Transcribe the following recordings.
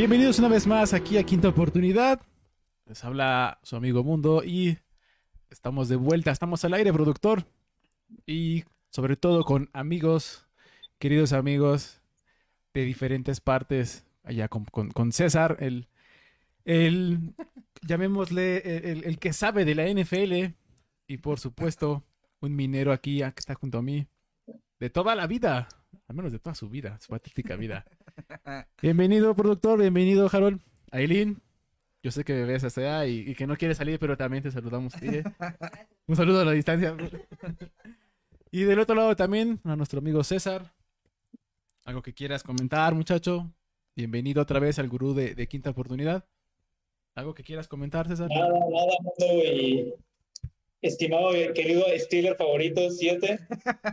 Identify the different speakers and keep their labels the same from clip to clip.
Speaker 1: Bienvenidos una vez más aquí a Quinta Oportunidad. Les habla su amigo Mundo y estamos de vuelta, estamos al aire, productor. Y sobre todo con amigos, queridos amigos de diferentes partes, allá con, César, el, el llamémosle, el, el que sabe de la NFL y por supuesto un minero aquí ah, que está junto a mí de toda la vida, al menos de toda su vida, su patética vida. Bienvenido, productor, bienvenido, Harold. Aileen, yo sé que ves hasta allá y, y que no quieres salir, pero también te saludamos. ¿eh? Un saludo a la distancia. Y del otro lado también a nuestro amigo César. Algo que quieras comentar, muchacho. Bienvenido otra vez al gurú de, de Quinta Oportunidad. ¿Algo que quieras comentar, César?
Speaker 2: Nada, nada, mundo y estimado y querido Steeler favorito 7.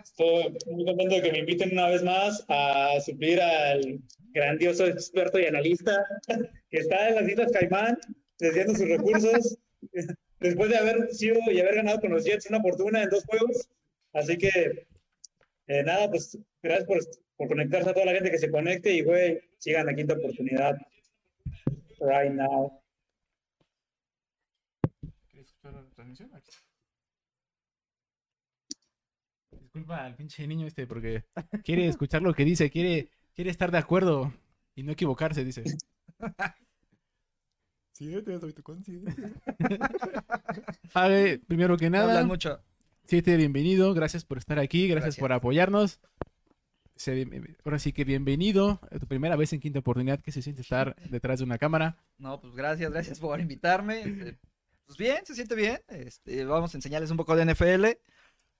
Speaker 2: Estoy muy contento de que me inviten una vez más a suplir al grandioso experto y analista que está en las Islas Caimán, desviando sus recursos, después de haber sido y haber ganado con los Jets una fortuna en dos juegos. Así que, eh, nada, pues gracias por, por conectarse a toda la gente que se conecte y, güey, sigan la quinta oportunidad right now.
Speaker 1: Disculpa al pinche niño este porque quiere escuchar lo que dice, quiere, quiere estar de acuerdo y no equivocarse, dice.
Speaker 3: Siete, soy tu consciente.
Speaker 1: Ave, primero que nada,
Speaker 4: Hablan mucho.
Speaker 1: Siete, bienvenido, gracias por estar aquí, gracias,
Speaker 4: Gracias.
Speaker 1: por apoyarnos. Se- ahora sí que bienvenido, tu primera vez en quinta oportunidad, que se siente estar detrás de una cámara?
Speaker 4: No, pues gracias, gracias por invitarme. Este, Pues bien, se siente bien. Este, vamos a enseñarles un poco de NFL.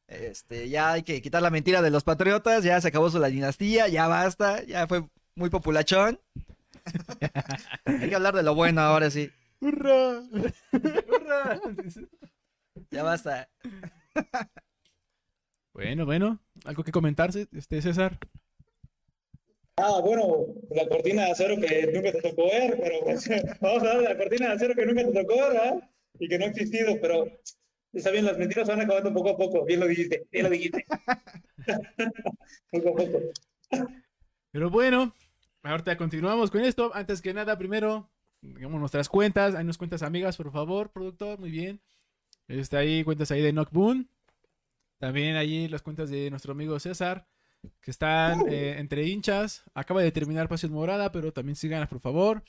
Speaker 4: Este, ya hay que quitar la mentira de los patriotas, ya se acabó su la dinastía, ya basta, ya fue muy populachón. hay que hablar de lo bueno ahora sí.
Speaker 3: ¡Hurra!
Speaker 4: Ya basta.
Speaker 1: Bueno, bueno, algo que comentarse, este César.
Speaker 2: Ah, bueno, la cortina de acero que nunca te tocó ver, pero pues, vamos a hablar de la cortina de acero que nunca te tocó ver, ¿verdad? Y que no ha existido, pero está bien, las mentiras van acabando poco a poco. Bien lo dijiste, bien lo dijiste. poco a poco.
Speaker 1: Pero bueno, ahorita continuamos con esto. Antes que nada, primero, digamos nuestras cuentas. Hay unas cuentas amigas, por favor, productor, muy bien. Está ahí, cuentas ahí de Knockboon. También ahí las cuentas de nuestro amigo César, que están eh, entre hinchas. Acaba de terminar Pasión Morada, pero también síganas, por favor.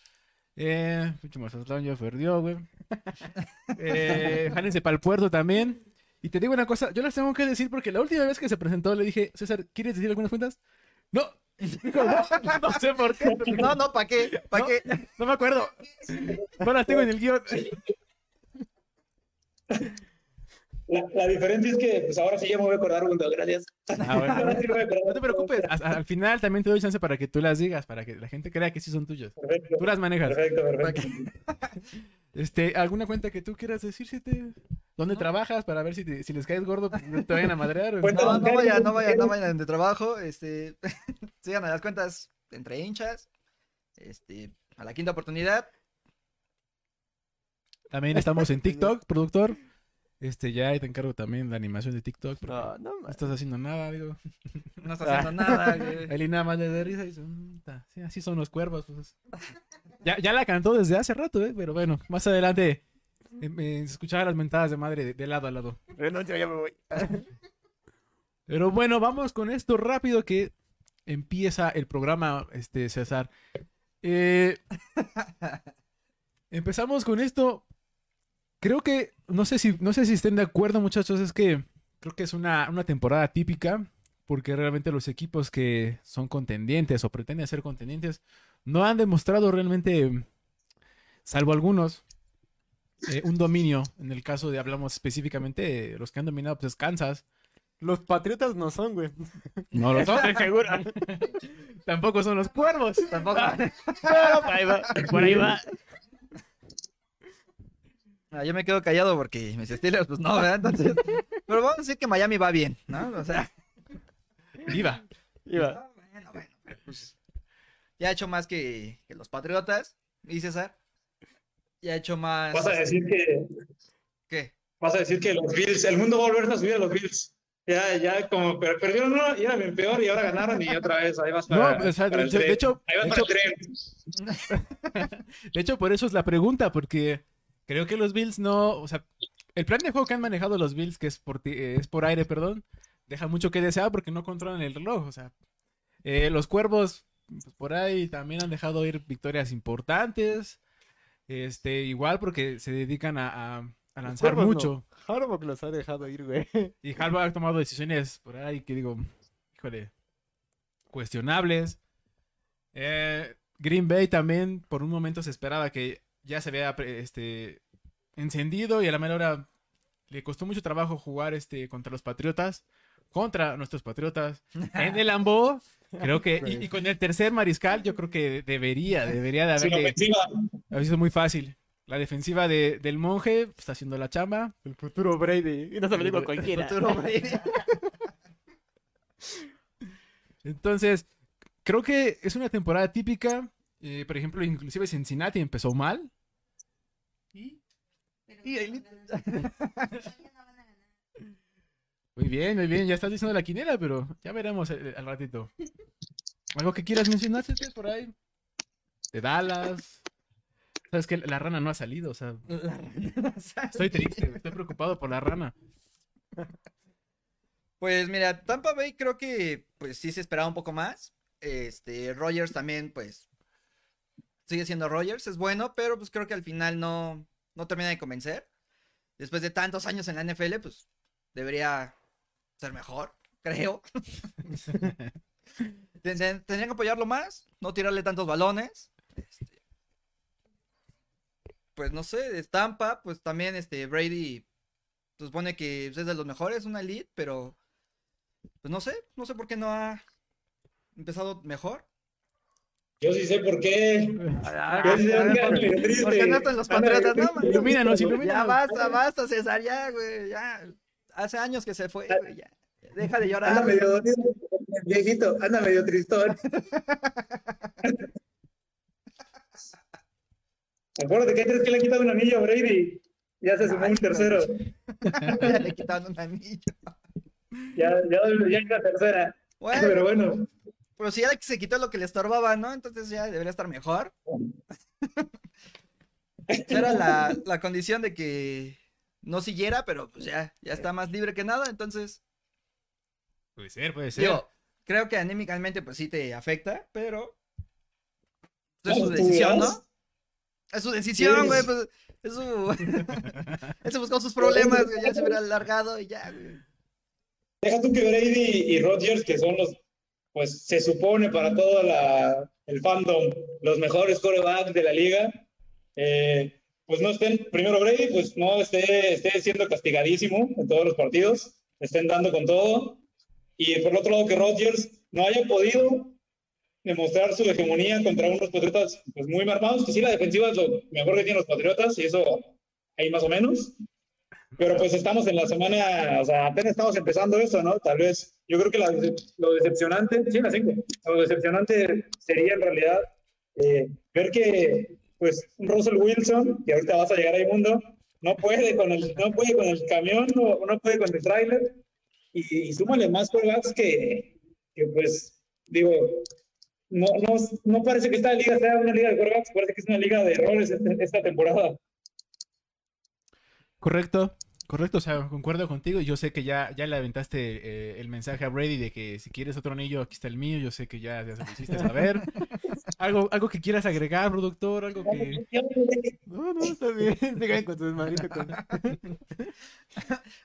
Speaker 1: Eh, pinche Mazatlán ya perdió, güey. Eh, jálense para el puerto también. Y te digo una cosa, yo les tengo que decir porque la última vez que se presentó le dije, César, ¿quieres decir algunas cuentas? No. No, no sé por qué.
Speaker 4: No, no, ¿para qué? ¿Para
Speaker 1: No.
Speaker 4: qué?
Speaker 1: No me acuerdo. No las tengo en el guion.
Speaker 2: La, la diferencia es que pues ahora sí ya me voy a acordar, Mundo, gracias.
Speaker 1: Ah, bueno.
Speaker 2: Ahora sí me voy a acordar.
Speaker 1: No te preocupes. a- Al final también te doy chance para que tú las digas, para que la gente crea que sí son tuyas.
Speaker 2: Perfecto,
Speaker 1: Tú las manejas.
Speaker 2: perfecto,
Speaker 4: ¿Para
Speaker 2: perfecto.
Speaker 1: Este, ¿alguna cuenta que tú quieras decir, Siete? ¿Dónde
Speaker 4: No.
Speaker 1: trabajas? Para ver si, te- si les caes gordo, pues, no te vayan a madrear. o-
Speaker 4: No, no vayan, no vayan, no vayan de trabajo. Este, sigan a las cuentas entre hinchas. Este, a la quinta oportunidad.
Speaker 1: También estamos en TikTok, productor. Este, ya ahí te encargo también la animación de TikTok.
Speaker 3: No, no
Speaker 1: no
Speaker 3: más.
Speaker 1: estás haciendo nada, digo.
Speaker 4: No está haciendo nada, güey.
Speaker 1: Eli nada más le da risa y dice, "Mm, sí, así son los cuervos. pues". Ya, ya la cantó desde hace rato, ¿eh? pero bueno, más adelante eh, me escuchaba las mentadas de madre de, de lado a lado.
Speaker 3: Bueno, yo ya me voy.
Speaker 1: Pero bueno, vamos con esto rápido que empieza el programa, este César. Eh, empezamos con esto. Creo que, no sé si, no sé si estén de acuerdo, muchachos, es que creo que es una, una temporada típica, porque realmente los equipos que son contendientes o pretenden ser contendientes no han demostrado realmente, salvo algunos, eh, un dominio. En el caso de, hablamos específicamente, de los que han dominado, pues es Kansas.
Speaker 3: Los patriotas no son, güey.
Speaker 1: No lo son, seguro. Tampoco son los cuervos.
Speaker 4: Tampoco.
Speaker 1: Pero por ahí va. Por ahí va.
Speaker 4: Ah, yo me quedo callado porque mis Steelers, pues no, ¿verdad? Entonces, pero vamos a decir que Miami va bien, ¿no? O sea,
Speaker 1: Viva.
Speaker 3: Iba.
Speaker 4: ah, bueno, bueno, pero pues, ya ha hecho más que, que los Patriotas, y César. Ya ha hecho más.
Speaker 2: Vas a decir que,
Speaker 4: ¿Qué?
Speaker 2: vas a decir que los Bills, el mundo va a volver a subir a los Bills. Ya, ya, como per- perdieron uno y era bien peor y ahora ganaron y otra vez, ahí vas
Speaker 1: No,
Speaker 2: para,
Speaker 1: o sea,
Speaker 2: para
Speaker 1: de
Speaker 2: el
Speaker 1: hecho- de
Speaker 2: tren.
Speaker 1: hecho-
Speaker 2: ahí vas
Speaker 1: de
Speaker 2: para
Speaker 1: hecho-
Speaker 2: el tren.
Speaker 1: De hecho, por eso es la pregunta, porque creo que los Bills no, o sea, el plan de juego que han manejado los Bills, que es por, eh, es por aire, perdón, deja mucho que desear porque no controlan el reloj, o sea, eh, los Cuervos, pues, por ahí también han dejado ir victorias importantes, este, igual porque se dedican a, a- a lanzar
Speaker 3: Cuervos no.
Speaker 1: mucho,
Speaker 3: Harbaugh los ha dejado ir, güey.
Speaker 1: y Harbaugh ha tomado decisiones por ahí que digo, híjole, cuestionables. Eh, Green Bay también por un momento se esperaba que ya se había este, encendido y a la mera hora le costó mucho trabajo jugar este, contra los Patriotas, contra nuestros Patriotas en el Lambeau. Creo que, y, y con el tercer mariscal, yo creo que debería, debería de
Speaker 2: ofensiva.
Speaker 1: ha sido muy fácil. La defensiva de- del monje pues, está haciendo la chamba.
Speaker 3: El futuro Brady. Y no se lo digo a cualquiera.
Speaker 4: Futuro Brady.
Speaker 1: Entonces, creo que es una temporada típica. Eh, por ejemplo, inclusive Cincinnati empezó mal. Y
Speaker 4: Y ahí-
Speaker 1: muy bien, muy bien, ya estás diciendo la quinela, pero ya veremos eh, al ratito. ¿Algo que quieras mencionar, por ahí? De Dallas. Sabes que la rana no ha salido, o sea, estoy triste, estoy preocupado por la rana.
Speaker 4: Pues mira, Tampa Bay creo que pues sí se esperaba un poco más. Este, Rogers también, pues, sigue siendo Rogers, es bueno, pero pues creo que al final no, no termina de convencer. Después de tantos años en la NFL, pues debería ser mejor, creo. Ten- ten- Tendrían que apoyarlo más, no tirarle tantos balones. Este, pues no sé, de Tampa, pues también este Brady se supone que es de los mejores, una elite, pero pues no sé, no sé por qué no ha empezado mejor.
Speaker 2: Yo sí sé por qué. Yo sí sé por qué anda medio
Speaker 4: no están los
Speaker 2: Anda medio
Speaker 4: patriotas, no, man.
Speaker 1: Ilumínanos,
Speaker 4: Ya
Speaker 1: ilumínanos.
Speaker 4: basta, basta, César, ya, güey, ya. Hace años que se fue, güey, ya. Deja de
Speaker 2: Anda
Speaker 4: llorar.
Speaker 2: medio dolido, viejito, anda medio tristón. Acuérdate que hay tres que le han quitado un anillo a Brady. Ya se sumó un tercero.
Speaker 4: Ya le quitaron un anillo.
Speaker 2: Ya, ya, ya es la tercera.
Speaker 4: Bueno,
Speaker 2: Pero bueno,
Speaker 4: pero si ya se quitó lo que le estorbaba, ¿no? Entonces ya debería estar mejor. Era la, la condición de que no siguiera, pero pues ya, ya está más libre que nada, entonces.
Speaker 1: Puede ser, puede ser.
Speaker 4: Digo, creo que anímicamente pues sí te afecta, pero pues, es su
Speaker 2: ¿Cómo tú
Speaker 4: decisión? ¿no? Es su decisión, güey, pues es su... Él se buscó sus problemas, güey, ya se hubiera alargado y ya, güey.
Speaker 2: deja tú que Brady y Rodgers, que son los, pues se supone para todo la, el fandom, los mejores corebacks de la liga, eh, pues no estén, primero Brady, pues no esté, esté siendo castigadísimo en todos los partidos, estén dando con todo. Y por otro lado, que Rodgers no haya podido demostrar su hegemonía contra unos Patriotas pues, muy mermados, que sí, la defensiva es lo mejor que tienen los Patriotas, y eso ahí más o menos. Pero pues estamos en la semana, o sea, apenas estamos empezando eso, ¿no? Tal vez, yo creo que la lo decepcionante, sí, las cinco, lo decepcionante sería en realidad eh, ver que, pues, Russell Wilson, que ahorita vas a llegar ahí, mundo, no puede con el, no puede con el camión, no, no puede con el tráiler, y, y súmale más quarterbacks que, que, pues, digo, no, no, no parece que esta liga sea una liga de quarterbacks, parece que es una liga de errores este- esta temporada.
Speaker 1: Correcto, correcto, o sea, concuerdo contigo. Yo sé que ya, ya le aventaste eh, el mensaje a Brady de que si quieres otro anillo, aquí está el mío. Yo sé que ya, ya se lo hiciste saber. algo, algo que quieras agregar, productor, algo que.
Speaker 3: No, no, está bien. Sigan con desmadrito. Con...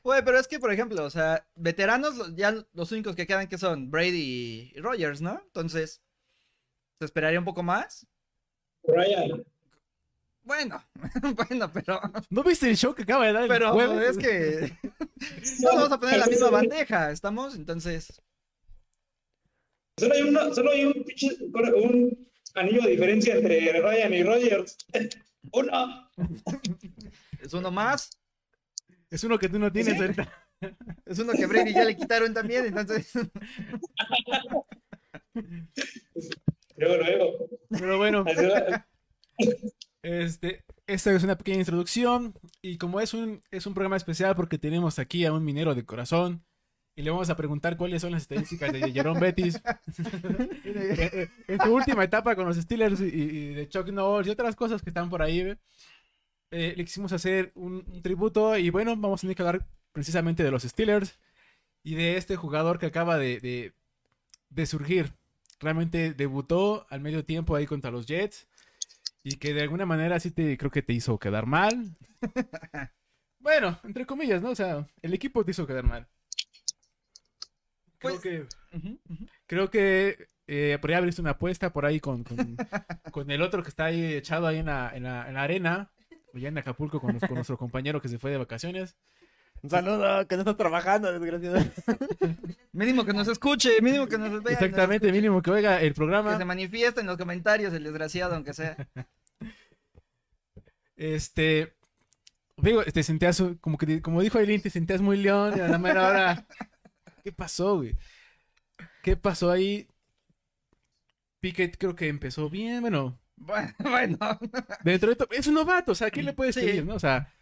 Speaker 4: Güey, pero es que, por ejemplo, o sea, veteranos, ya los únicos que quedan que son Brady y Rogers, ¿no? Entonces, ¿se esperaría un poco más?
Speaker 2: Brian,
Speaker 4: Bueno, bueno, pero,
Speaker 1: ¿No viste el show que acaba de dar el
Speaker 4: pero
Speaker 1: jueves?
Speaker 4: es que no vamos a poner la misma bandeja, ¿estamos? Entonces,
Speaker 2: Solo hay, una, solo hay un, pinche- un anillo de diferencia entre Ryan y Rogers. Uno.
Speaker 4: es uno más,
Speaker 1: Es uno que tú no tienes
Speaker 2: Sí.
Speaker 1: ahorita.
Speaker 4: es uno que Brady ya le quitaron también, entonces,
Speaker 2: Luego, luego.
Speaker 1: Pero bueno. Este, esta es una pequeña introducción. Y como es un, es un programa especial porque tenemos aquí a un minero de corazón y le vamos a preguntar cuáles son las estadísticas de Jerome Bettis en, en su última etapa con los Steelers y, y de Chuck Knowles y otras cosas que están por ahí. Eh, le quisimos hacer un, un tributo y bueno, vamos a tener que hablar precisamente de los Steelers y de este jugador que acaba de, de, de surgir. Realmente debutó al medio tiempo ahí contra los Jets y que de alguna manera sí te creo que te hizo quedar mal. bueno, entre comillas, ¿no? O sea, el equipo te hizo quedar mal. Creo
Speaker 4: Pues-
Speaker 1: que. Creo que eh, podría haber visto una apuesta por ahí con, con, con el otro que está ahí echado ahí en la, en la, en la arena, allá en Acapulco con, con nuestro compañero que se fue de vacaciones.
Speaker 3: Un saludo, que no estás trabajando, desgraciado.
Speaker 4: Mínimo que nos escuche, mínimo que nos vea.
Speaker 1: Exactamente, mínimo que oiga el
Speaker 4: Que
Speaker 1: programa.
Speaker 4: se manifieste en los comentarios el desgraciado, aunque sea.
Speaker 1: Este, digo, te sentías como que, como dijo Aileen, te sentías muy león y a la mera hora. ¿Qué pasó, güey? ¿Qué pasó ahí? Pickett creo que empezó bien, bueno,
Speaker 4: Bueno, bueno.
Speaker 1: Dentro de todo, es un novato, o sea, ¿qué le puedes
Speaker 4: Sí.
Speaker 1: pedir, no? O sea,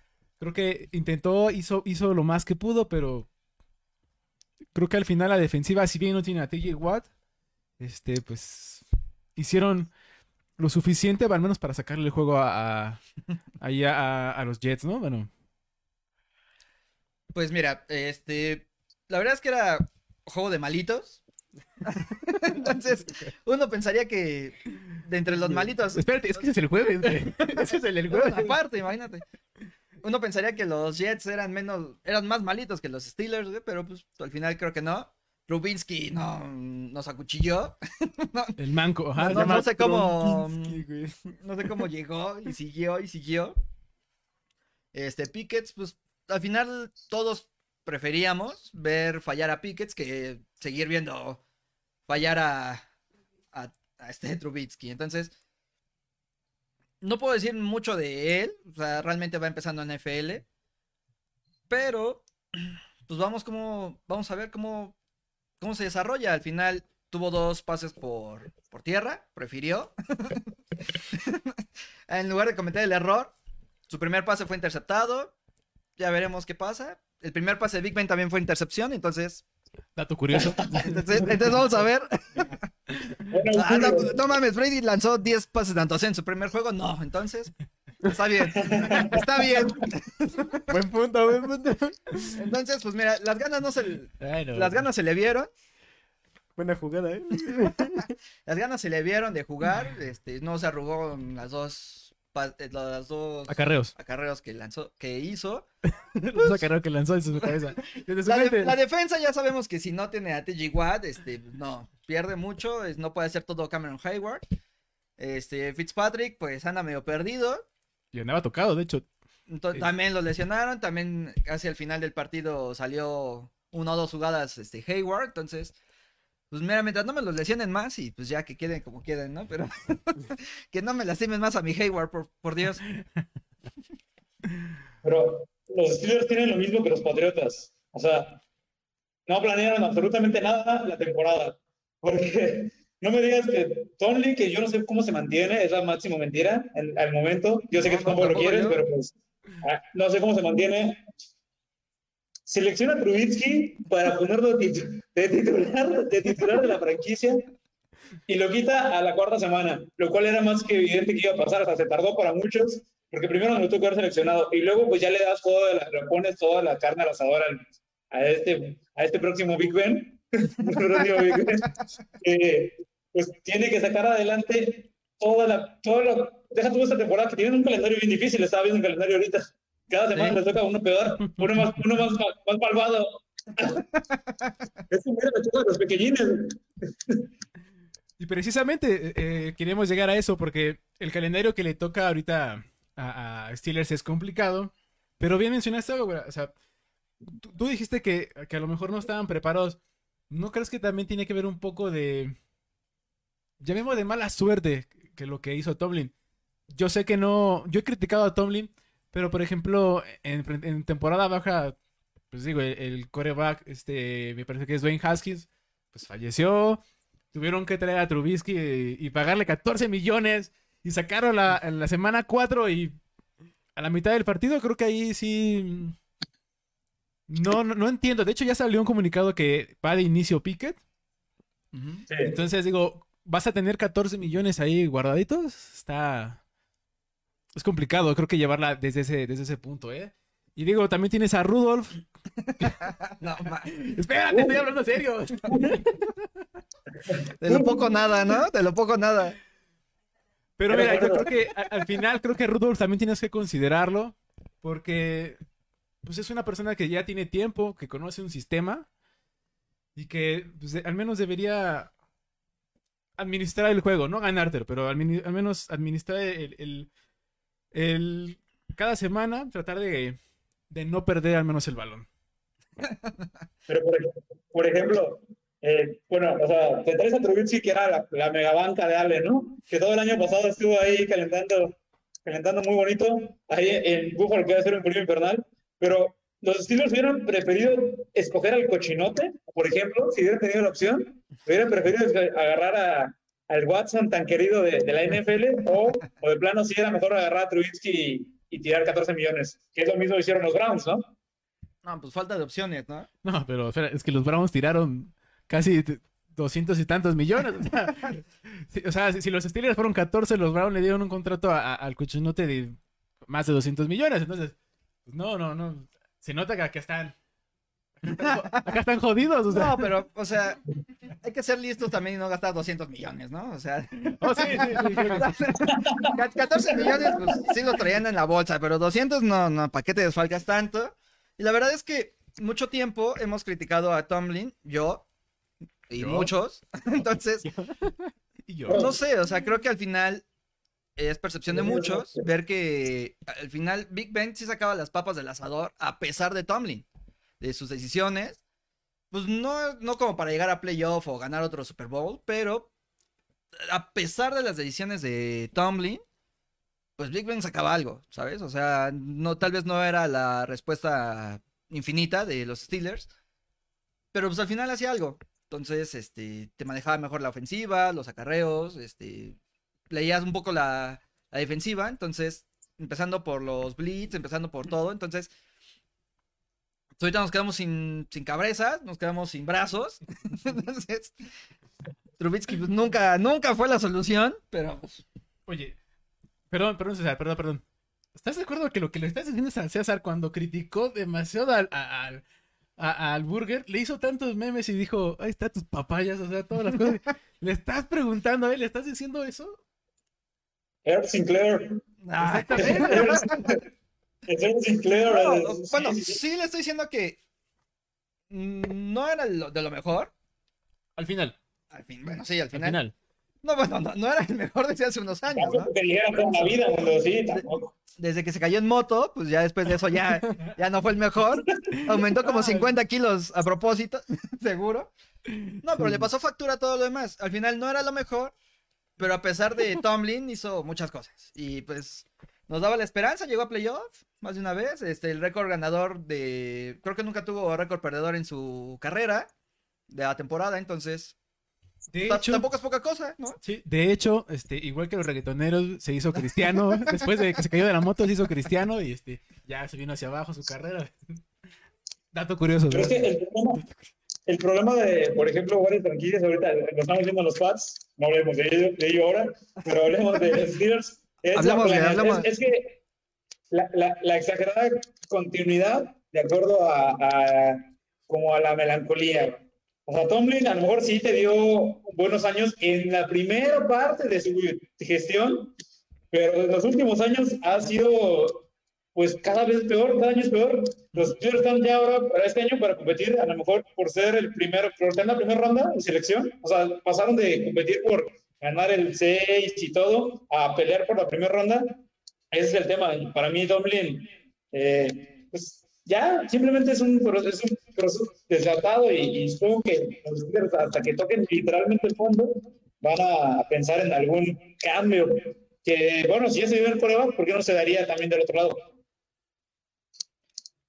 Speaker 1: creo que intentó, hizo, hizo lo más que pudo, pero creo que al final la defensiva, si bien no tiene a TJ Watt, este, pues hicieron lo suficiente, al menos para sacarle el juego a, a, a, los Jets, ¿no? Bueno,
Speaker 4: Pues mira, este. La verdad es que era juego de malitos. Entonces, uno pensaría que de entre los malitos.
Speaker 1: espérate, es que ese es el jueves. Ese es el, el jueves.
Speaker 4: Aparte, imagínate. Uno pensaría que los Jets eran menos, eran más malitos que los Steelers, güey, pero pues al final creo que no. Rubinsky no nos acuchilló.
Speaker 1: El manco, ajá,
Speaker 4: No, no, no sé cómo,
Speaker 3: güey.
Speaker 4: no sé cómo llegó y siguió y siguió. Este Pickets, pues al final todos preferíamos ver fallar a Pickets que seguir viendo fallar a, a, a este Trubitsky. Entonces, no puedo decir mucho de él. O sea, realmente va empezando en NFL. Pero, pues vamos como, vamos a ver cómo, cómo se desarrolla. Al final tuvo dos pases por, por tierra, prefirió. en lugar de cometer el error, su primer pase fue interceptado. Ya veremos qué pasa. El primer pase de Big Ben también fue intercepción, entonces,
Speaker 1: Dato curioso.
Speaker 4: entonces, entonces vamos a ver. Ah, no, mames, Brady lanzó 10 pases de anotación en su primer juego. No, entonces, está bien. Está bien.
Speaker 3: Buen punto, buen punto.
Speaker 4: Entonces, pues mira, las ganas no se,
Speaker 1: Bueno,
Speaker 4: las ganas se le vieron.
Speaker 3: Buena jugada, ¿eh?
Speaker 4: Las ganas se le vieron de jugar. Este, no se arrugó en las dos, las dos
Speaker 1: Acarreos.
Speaker 4: acarreos que lanzó, que hizo.
Speaker 1: Los acarreos que lanzó en su cabeza. Su
Speaker 4: La, de-
Speaker 1: mente.
Speaker 4: la defensa ya sabemos que si no tiene a TJ Watt, este, no, pierde mucho, es- no puede ser todo Cameron Hayward. Este, Fitzpatrick, pues anda medio perdido.
Speaker 1: Y andaba tocado, de hecho. Sí.
Speaker 4: También lo lesionaron, también casi al final del partido salió una o dos jugadas este, Hayward, entonces, pues mira, mientras no me los lesionen más y pues ya que queden como queden, ¿no? Pero que no me lastimen más a mi Hayward, por, por Dios.
Speaker 2: Pero los Steelers tienen lo mismo que los Patriotas. O sea, no planearon absolutamente nada la temporada. Porque no me digas que Tomlin, que yo no sé cómo se mantiene, es la máxima mentira en, al momento. Yo sé que
Speaker 4: No,
Speaker 2: tú tampoco lo quieres,
Speaker 4: yo.
Speaker 2: pero pues ah, no sé cómo se mantiene. Selecciona a Trubitsky para ponerlo de titular, de titular de la franquicia y lo quita a la cuarta semana, lo cual era más que evidente que iba a pasar, hasta se tardó para muchos, porque primero no tuvo que haber seleccionado y luego pues ya le das toda la, le pones toda la carne al asador al- a este, a este próximo Big Ben, Big Ben, que, pues tiene que sacar adelante toda la, toda la, deja tú esta temporada que tienen un calendario bien difícil, estaba viendo un calendario ahorita, cada semana les toca uno peor, uno más, uno más, más malvado. es un de los pequeñines.
Speaker 1: Y precisamente eh, eh, queremos llegar a eso porque el calendario que le toca ahorita a, a Steelers es complicado. Pero bien mencionaste algo, O sea, tú, tú dijiste que, que a lo mejor no estaban preparados. ¿No crees que también tiene que ver un poco de. Llamemos de mala suerte que lo que hizo Tomlin? Yo sé que no. Yo he criticado a Tomlin, pero por ejemplo, en, en temporada baja, pues digo, el, el coreback, este, me parece que es Dwayne Haskins, pues falleció. Tuvieron que traer a Trubisky y, y pagarle 14 millones y sacaron la, en la semana 4 y a la mitad del partido creo que ahí sí No, no, no entiendo. De hecho, ya salió un comunicado que va de inicio Pickett.
Speaker 2: Sí.
Speaker 1: Entonces digo, ¿vas a tener 14 millones ahí guardaditos? Está... Es complicado, creo que llevarla desde ese, desde ese punto, ¿eh? Y digo, también tienes a Rudolf.
Speaker 4: No, ma-
Speaker 1: Espérate, estoy hablando en serio.
Speaker 4: de lo poco nada, ¿no? De lo poco nada.
Speaker 1: Pero mira, yo creo que al final, creo que Rudolf también tienes que considerarlo. Porque, pues es una persona que ya tiene tiempo, que conoce un sistema. Y que pues, al menos debería administrar el juego, no ganártelo, pero al, menos administrar el, el- el- cada semana, tratar de, de no perder al menos el balón.
Speaker 2: Pero por, ej- por ejemplo, eh, bueno, o sea, te traes a era la, la megabanca de Ale, ¿no? Que todo el año pasado estuvo ahí calentando, calentando muy bonito, ahí en Buffalo, a ser un frío infernal. Pero los Steelers hubieran preferido escoger al cochinote, por ejemplo, si hubieran tenido la opción, hubieran preferido agarrar a, al Watson tan querido de, de la NFL, o, o de plano, si era mejor agarrar a Trubisky y, y tirar 14 millones, que es lo mismo que hicieron los Browns, ¿no?
Speaker 4: No, pues falta de opciones, ¿no?
Speaker 1: No, pero espera, es que los Browns tiraron casi t- 200 y tantos millones. O sea, sí, o sea, si, si los Steelers fueron 14, los Browns le dieron un contrato a- a- al cochinote de más de 200 millones. Entonces, pues no, no, no. Se nota que acá están. Acá están, jodidos. O sea.
Speaker 4: No, pero, o sea, hay que ser listos también y no gastar 200 millones, ¿no? O sea,
Speaker 1: Oh, sí, sí, sí, creo que sí.
Speaker 4: ca- 14 millones, pues sí lo traían en la bolsa, pero 200 no, no, ¿para qué te desfalcas tanto? Y la verdad es que mucho tiempo hemos criticado a Tomlin, yo y
Speaker 1: ¿Yo?
Speaker 4: muchos. Entonces,
Speaker 1: Y yo.
Speaker 4: no sé, o sea, creo que al final es percepción de muchos ver que al final Big Ben sí sacaba las papas del asador a pesar de Tomlin, de sus decisiones. Pues no, no como para llegar a playoff o ganar otro Super Bowl, pero a pesar de las decisiones de Tomlin, pues Big Ben sacaba algo, ¿sabes? O sea, no, tal vez no era la respuesta infinita de los Steelers, pero pues al final hacía algo. Entonces, este, te manejaba mejor la ofensiva, los acarreos, este, leías un poco la, la defensiva, entonces, empezando por los blitz, empezando por todo, entonces, ahorita nos quedamos sin, sin cabezas, nos quedamos sin brazos, entonces, Trubitsky pues, nunca, nunca fue la solución, pero pues,
Speaker 1: Oye, perdón, perdón, César, perdón, perdón. ¿Estás de acuerdo que lo que le estás diciendo a César cuando criticó demasiado al, al, al Burger, le hizo tantos memes y dijo, ahí está tus papayas, o sea, todas las cosas. ¿Le estás preguntando a él, le estás diciendo eso?
Speaker 2: Herb Sinclair.
Speaker 4: ah,
Speaker 2: Es Herb Sinclair.
Speaker 4: no,
Speaker 2: eh,
Speaker 4: bueno,
Speaker 2: sí,
Speaker 4: le estoy diciendo que mm, no era lo- de lo mejor,
Speaker 1: Al final,
Speaker 4: al fin, bueno, sí, al
Speaker 1: al
Speaker 4: final, no, bueno, no, no era el mejor desde hace unos años, ¿no?
Speaker 2: Tampoco que dijera toda la vida, cuando sí, tampoco.
Speaker 4: desde que se cayó en moto, pues ya después de eso ya, ya no fue el mejor. Aumentó como 50 kilos a propósito, seguro. No, pero le pasó factura a todo lo demás. Al final no era lo mejor, pero a pesar de Tomlin hizo muchas cosas. Y pues nos daba la esperanza, llegó a playoff más de una vez. Este, el récord ganador de... Creo que nunca tuvo récord perdedor en su carrera de la temporada, entonces...
Speaker 1: De hecho,
Speaker 4: Tampoco es poca cosa, ¿no?
Speaker 1: sí, de hecho, este, igual que los reggaetoneros, se hizo cristiano. Después de que se cayó de la moto, se hizo cristiano y este, ya se vino hacia abajo su carrera. Dato curioso.
Speaker 2: Pero es que el problema, el problema de, por ejemplo, varias franquicias, ahorita lo estamos viendo los Pats, no hablemos de ello, de ello ahora, pero hablemos de Steelers. Es, la planea-
Speaker 4: hablemos.
Speaker 2: es- es que la, la- la exagerada continuidad de acuerdo a, a- como a la melancolía. O sea, Tomlin a lo mejor sí te dio buenos años en la primera parte de su gestión, pero en los últimos años ha sido pues cada vez peor, cada año es peor. Los Steelers están ya ahora para este año para competir, a lo mejor por ser el primero, por estar en la primera ronda de selección. O sea, pasaron de competir por ganar el 6 y todo a pelear por la primera ronda. Ese es el tema. Para mí, Tomlin, eh, pues ya simplemente es un, pro- es un proceso desatado y, supongo que hasta que toquen literalmente el fondo, van a pensar en algún cambio. Que bueno, si ya se dio el prueba, ¿por qué no se daría también del otro lado?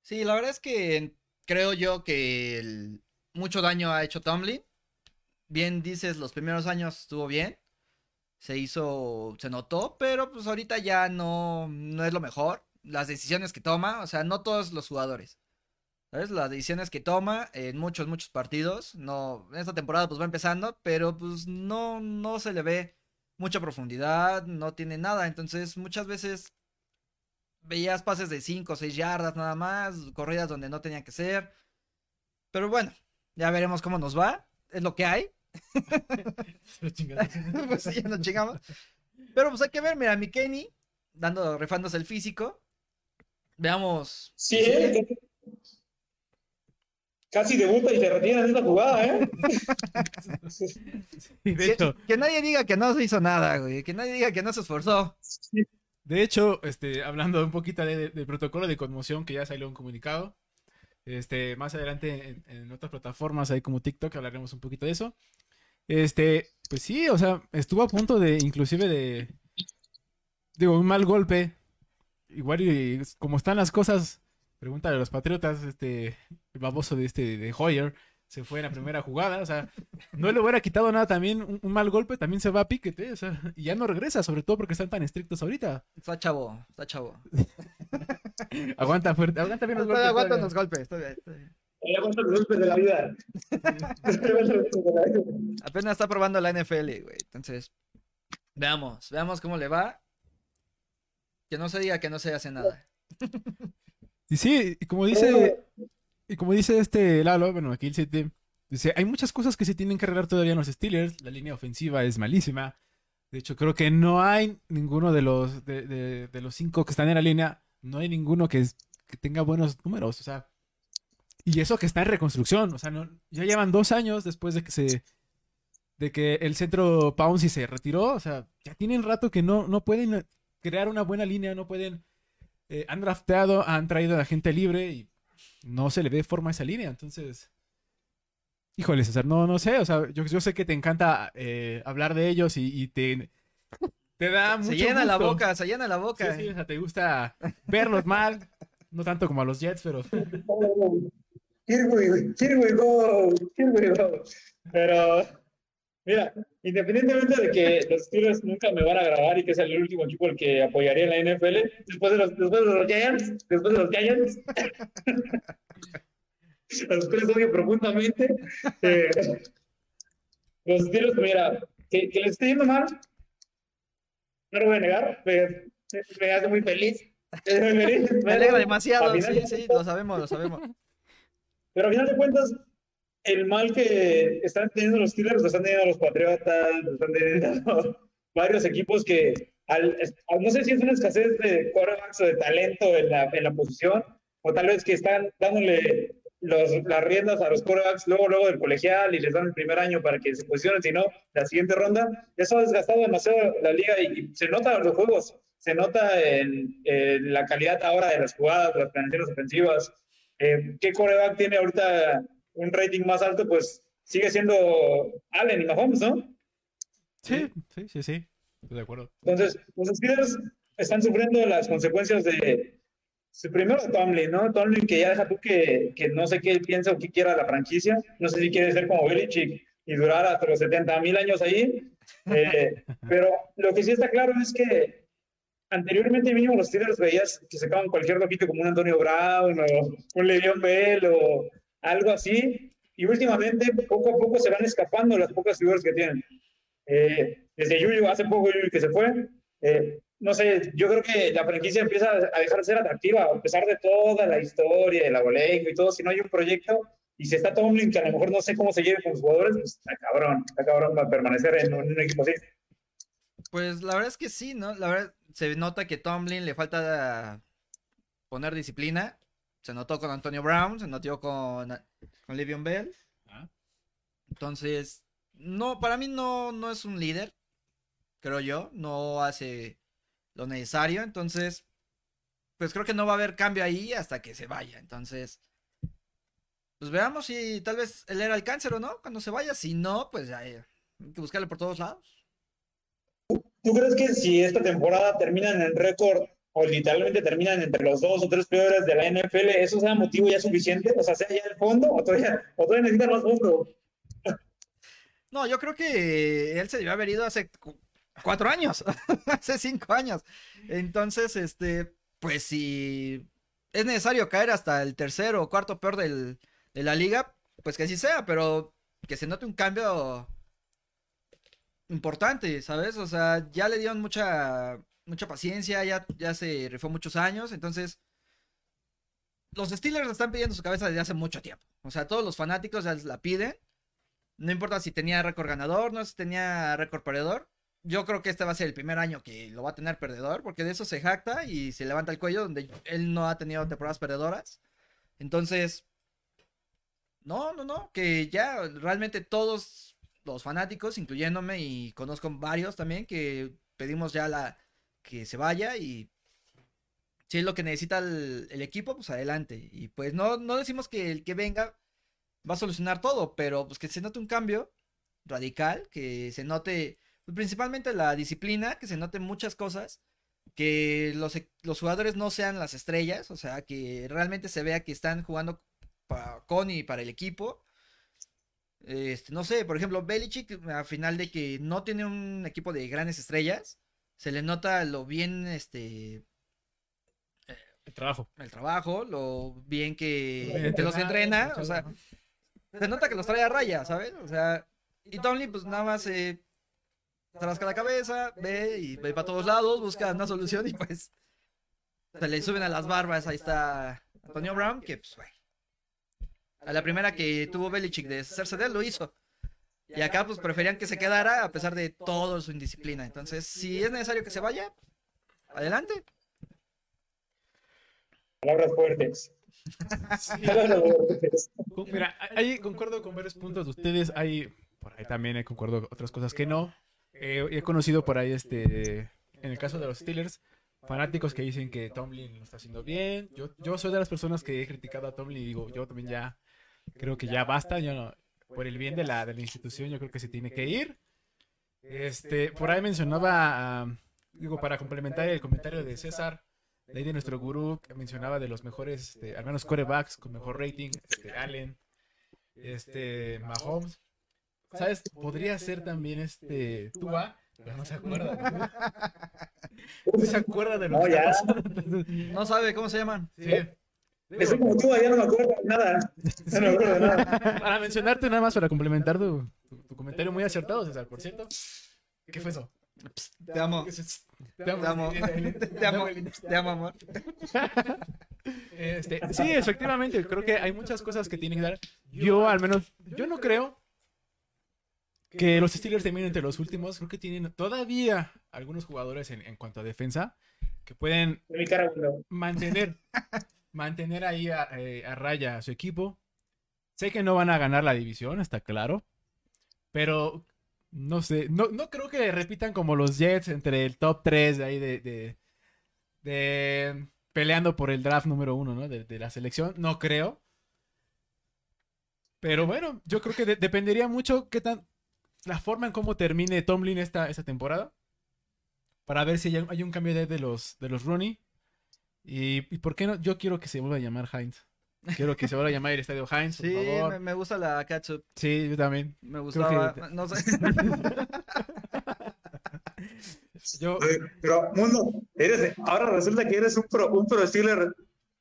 Speaker 4: Sí, la verdad es que creo yo que mucho daño ha hecho Tomlin. Bien dices, los primeros años estuvo bien. Se hizo, se notó, pero pues ahorita ya no, no es lo mejor. Las decisiones que toma, o sea, no todos los jugadores. ¿Sabes? Las decisiones que toma en muchos, muchos partidos. No, esta temporada pues va empezando, pero pues no, no se le ve mucha profundidad, no tiene nada. Entonces, muchas veces veías pases de 5 o 6 yardas nada más, corridas donde no tenía que ser. Pero bueno, ya veremos cómo nos va. Es lo que hay. pues sí, ya nos chingamos. Pero pues hay que ver, mira, mi Kenny dando, refándose el físico. Veamos.
Speaker 2: Sí, ¿eh? Casi debuta y se retira en esta jugada, ¿eh?
Speaker 1: Sí, de
Speaker 4: Que,
Speaker 1: hecho,
Speaker 4: que nadie diga que no se hizo nada, güey. Que nadie diga que no se esforzó.
Speaker 1: de hecho, este, hablando un poquito de- de- del protocolo de conmoción que ya salió un comunicado. Este, más adelante en, en otras plataformas, ahí como TikTok, hablaremos un poquito de eso. Este, pues sí, o sea, estuvo a punto de, inclusive de, digo, un mal golpe. Igual y como están las cosas, pregúntale a los Patriotas, este, el baboso de este, de Hoyer, se fue en la primera jugada, o sea, no le hubiera quitado nada también, un, un mal golpe, también se va a piquete, o sea, y ya no regresa, sobre todo porque están tan estrictos ahorita.
Speaker 4: Está chavo, está chavo.
Speaker 1: Aguanta fuerte, aguanta bien los golpes.
Speaker 4: Todavía. los golpes. todavía, todavía.
Speaker 2: Cuántos golpes de la vida.
Speaker 4: Apenas está probando la NFL, güey. Entonces, veamos, veamos cómo le va. Que no se diga que no se hace nada.
Speaker 1: Y sí, y como dice, y como dice este Lalo, bueno, aquí el 7, dice, hay muchas cosas que se tienen que arreglar todavía en los Steelers, la línea ofensiva es malísima. De hecho, creo que no hay ninguno de los de, de- de los cinco que están en la línea, no hay ninguno que, es- que tenga buenos números, o sea, y eso que está en reconstrucción, o sea, no, ya llevan dos años después de que se de que el centro Pouncy se retiró, o sea, ya tienen rato que no, no pueden crear una buena línea, no pueden eh, han drafteado, han traído a gente libre y no se le ve forma a esa línea. Entonces, híjole, César, no, no sé. O sea, yo, yo sé que te encanta eh, hablar de ellos y, y te, te da mucho
Speaker 4: Se llena la boca, se llena la
Speaker 1: Sí,
Speaker 4: boca.
Speaker 1: sí, o sea, te gusta verlos mal. No tanto como a los Jets, pero
Speaker 2: Here we, here we go, here we go. Pero, mira, independientemente de que los Steelers nunca me van a grabar y que es el último equipo al que apoyaría en la NFL, después de los, después de los Giants, después de los Giants, a los cuales odio profundamente, eh, los Steelers, mira, que, que les esté yendo mal, no lo voy a negar, me, me hace muy feliz. Me
Speaker 4: alegra demasiado, sí, sí, lo sabemos, lo sabemos.
Speaker 2: Pero al final de cuentas, el mal que están teniendo los Steelers lo están teniendo los Patriotas, lo están teniendo varios equipos que, al, al- no sé si es una escasez de quarterbacks o de talento en la, en la posición, o tal vez que están dándole los, las riendas a los quarterbacks luego, luego del colegial y les dan el primer año para que se posicionen, si no, la siguiente ronda. Eso ha desgastado demasiado la liga y, y se nota en los juegos, se nota en, en la calidad ahora de las jugadas, las planeaciones ofensivas. Eh, ¿Qué coreback tiene ahorita un rating más alto? Pues sigue siendo Allen y Mahomes, ¿no?
Speaker 1: sí, sí, sí, sí. Estoy de acuerdo.
Speaker 2: Entonces, los Steelers están sufriendo las consecuencias de, su primero Tomlin, ¿no? Tomlin que ya deja tú que, que no sé qué piensa o qué quiera la franquicia. No sé si quiere ser como Belichick y durar hasta los 70 mil años ahí. Eh, pero lo que sí está claro es que anteriormente mínimo los Steelers veías que sacaban cualquier loquito como un Antonio Brown o un Le'Veon Bell o algo así. Y últimamente, poco a poco se van escapando las pocas figuras que tienen. Eh, desde Yuyu, hace poco Yuyu que se fue, eh, no sé, yo creo que la franquicia empieza a dejar de ser atractiva, a pesar de toda la historia, el abolengo y todo, si no hay un proyecto, y si está Tomlin, que a lo mejor no sé cómo se lleve con los jugadores, pues está cabrón, está cabrón para permanecer en un, en un equipo así.
Speaker 4: Pues la verdad es que sí, ¿no? La verdad se nota que Tomlin le falta poner disciplina. Se notó con Antonio Brown, se notó con, con Le'Veon Bell.
Speaker 1: Ah.
Speaker 4: Entonces, no, para mí no, no es un líder, creo yo. No hace lo necesario. Entonces, pues creo que no va a haber cambio ahí hasta que se vaya. Entonces, pues veamos si tal vez él era el cáncer o no cuando se vaya. Si no, pues ya eh, hay que buscarle por todos lados.
Speaker 2: ¿Tú crees que si esta temporada terminan en récord o literalmente terminan entre los dos o tres peores de la NFL, eso sea motivo ya suficiente? O sea, sea ya el fondo o todavía, o todavía necesitan más fondo.
Speaker 4: No, yo creo que él se debió haber ido hace cu- cuatro años, hace cinco años. Entonces, este, pues si es necesario caer hasta el tercero o cuarto peor del, de la liga, pues que así sea, pero que se note un cambio importante, ¿sabes? O sea, ya le dieron mucha, mucha paciencia, ya, ya se rifó muchos años, entonces los Steelers están pidiendo su cabeza desde hace mucho tiempo. O sea, todos los fanáticos ya la piden. No importa si tenía récord ganador, no si tenía récord perdedor. Yo creo que este va a ser el primer año que lo va a tener perdedor, porque de eso se jacta y se levanta el cuello, donde él no ha tenido temporadas perdedoras. Entonces, no, no, no, que ya realmente todos los fanáticos, incluyéndome y conozco varios también, que pedimos ya la que se vaya y si es lo que necesita el, equipo, pues adelante. Y pues no, no decimos que el que venga va a solucionar todo, pero pues que se note un cambio radical, que se note pues, principalmente la disciplina, que se note muchas cosas, que los, los jugadores no sean las estrellas, o sea, que realmente se vea que están jugando para, con y para el equipo. Este, no sé, por ejemplo, Belichick, a final de que no tiene un equipo de grandes estrellas, se le nota lo bien, este,
Speaker 1: El trabajo.
Speaker 4: el trabajo, lo bien que,
Speaker 1: Bien
Speaker 4: que los entrena, o sea, se nota que los trae a raya, ¿sabes? O sea, y Tomlin pues nada más eh, se rasca la cabeza, ve y ve para todos lados, busca una solución y pues se le suben a las barbas, ahí está Antonio Brown, que pues bueno, a la primera que tuvo Belichick de hacerse de él, lo hizo. Y acá pues preferían que se quedara a pesar de toda su indisciplina. Entonces, si es necesario que se vaya, adelante.
Speaker 2: Palabras fuertes. Palabras fuertes.
Speaker 1: Mira, ahí concuerdo con varios puntos de ustedes. Hay, por ahí también he concuerdo otras cosas que no. Eh, he conocido por ahí, este, en el caso de los Steelers, fanáticos que dicen que Tomlin lo está haciendo bien. Yo, yo soy de las personas que he criticado a Tomlin y digo, yo también ya creo que ya basta. Yo no- por el bien de la, de la institución, yo creo que se tiene que ir. Este, por ahí mencionaba, ah, digo, para complementar el comentario de César, de ahí de nuestro gurú, que mencionaba de los mejores, este, al menos quarterbacks con mejor rating, este, Allen, este, Mahomes. ¿Sabes? Podría ser también este Tua, pero no se acuerda. No se acuerda de lo
Speaker 2: No, ya.
Speaker 4: No sabe cómo se llaman.
Speaker 1: Sí.
Speaker 2: Estoy como tú, ya no me acuerdo de nada. Ya no me acuerdo de nada.
Speaker 1: Para mencionarte nada más, para complementar tu, tu- tu comentario muy acertado, César, por cierto. ¿Qué fue eso?
Speaker 4: Te amo.
Speaker 1: Te
Speaker 4: Te amo. Te amo. Te amo, amor.
Speaker 1: Este, sí, efectivamente, creo que hay muchas cosas que tienen que dar. Yo, al menos, yo no creo que los Steelers terminen entre los últimos. Creo que tienen todavía algunos jugadores en, en cuanto a defensa que pueden mantener, mantener ahí a, eh, a raya a su equipo. Sé que no van a ganar la división, está claro. Pero no sé, no, no creo que repitan como los Jets entre el top 3 de ahí de, de, peleando por el draft número uno, ¿no? De, la selección. No creo. Pero bueno, yo creo que de- dependería mucho qué tan la forma en cómo termine Tomlin esta, esta temporada. Para ver si hay, hay un cambio de, de los de los Rooney. Y, y por qué no, yo quiero que se vuelva a llamar Heinz. Quiero que se vuelva a llamar el estadio Heinz, por
Speaker 4: Sí,
Speaker 1: favor.
Speaker 4: me, me gusta la catsup.
Speaker 1: Sí, yo también.
Speaker 4: Me gustaba.
Speaker 1: que-
Speaker 4: No sé.
Speaker 1: Yo,
Speaker 2: Pero, Mundo, eres, ahora resulta que eres un pro, un pro Steeler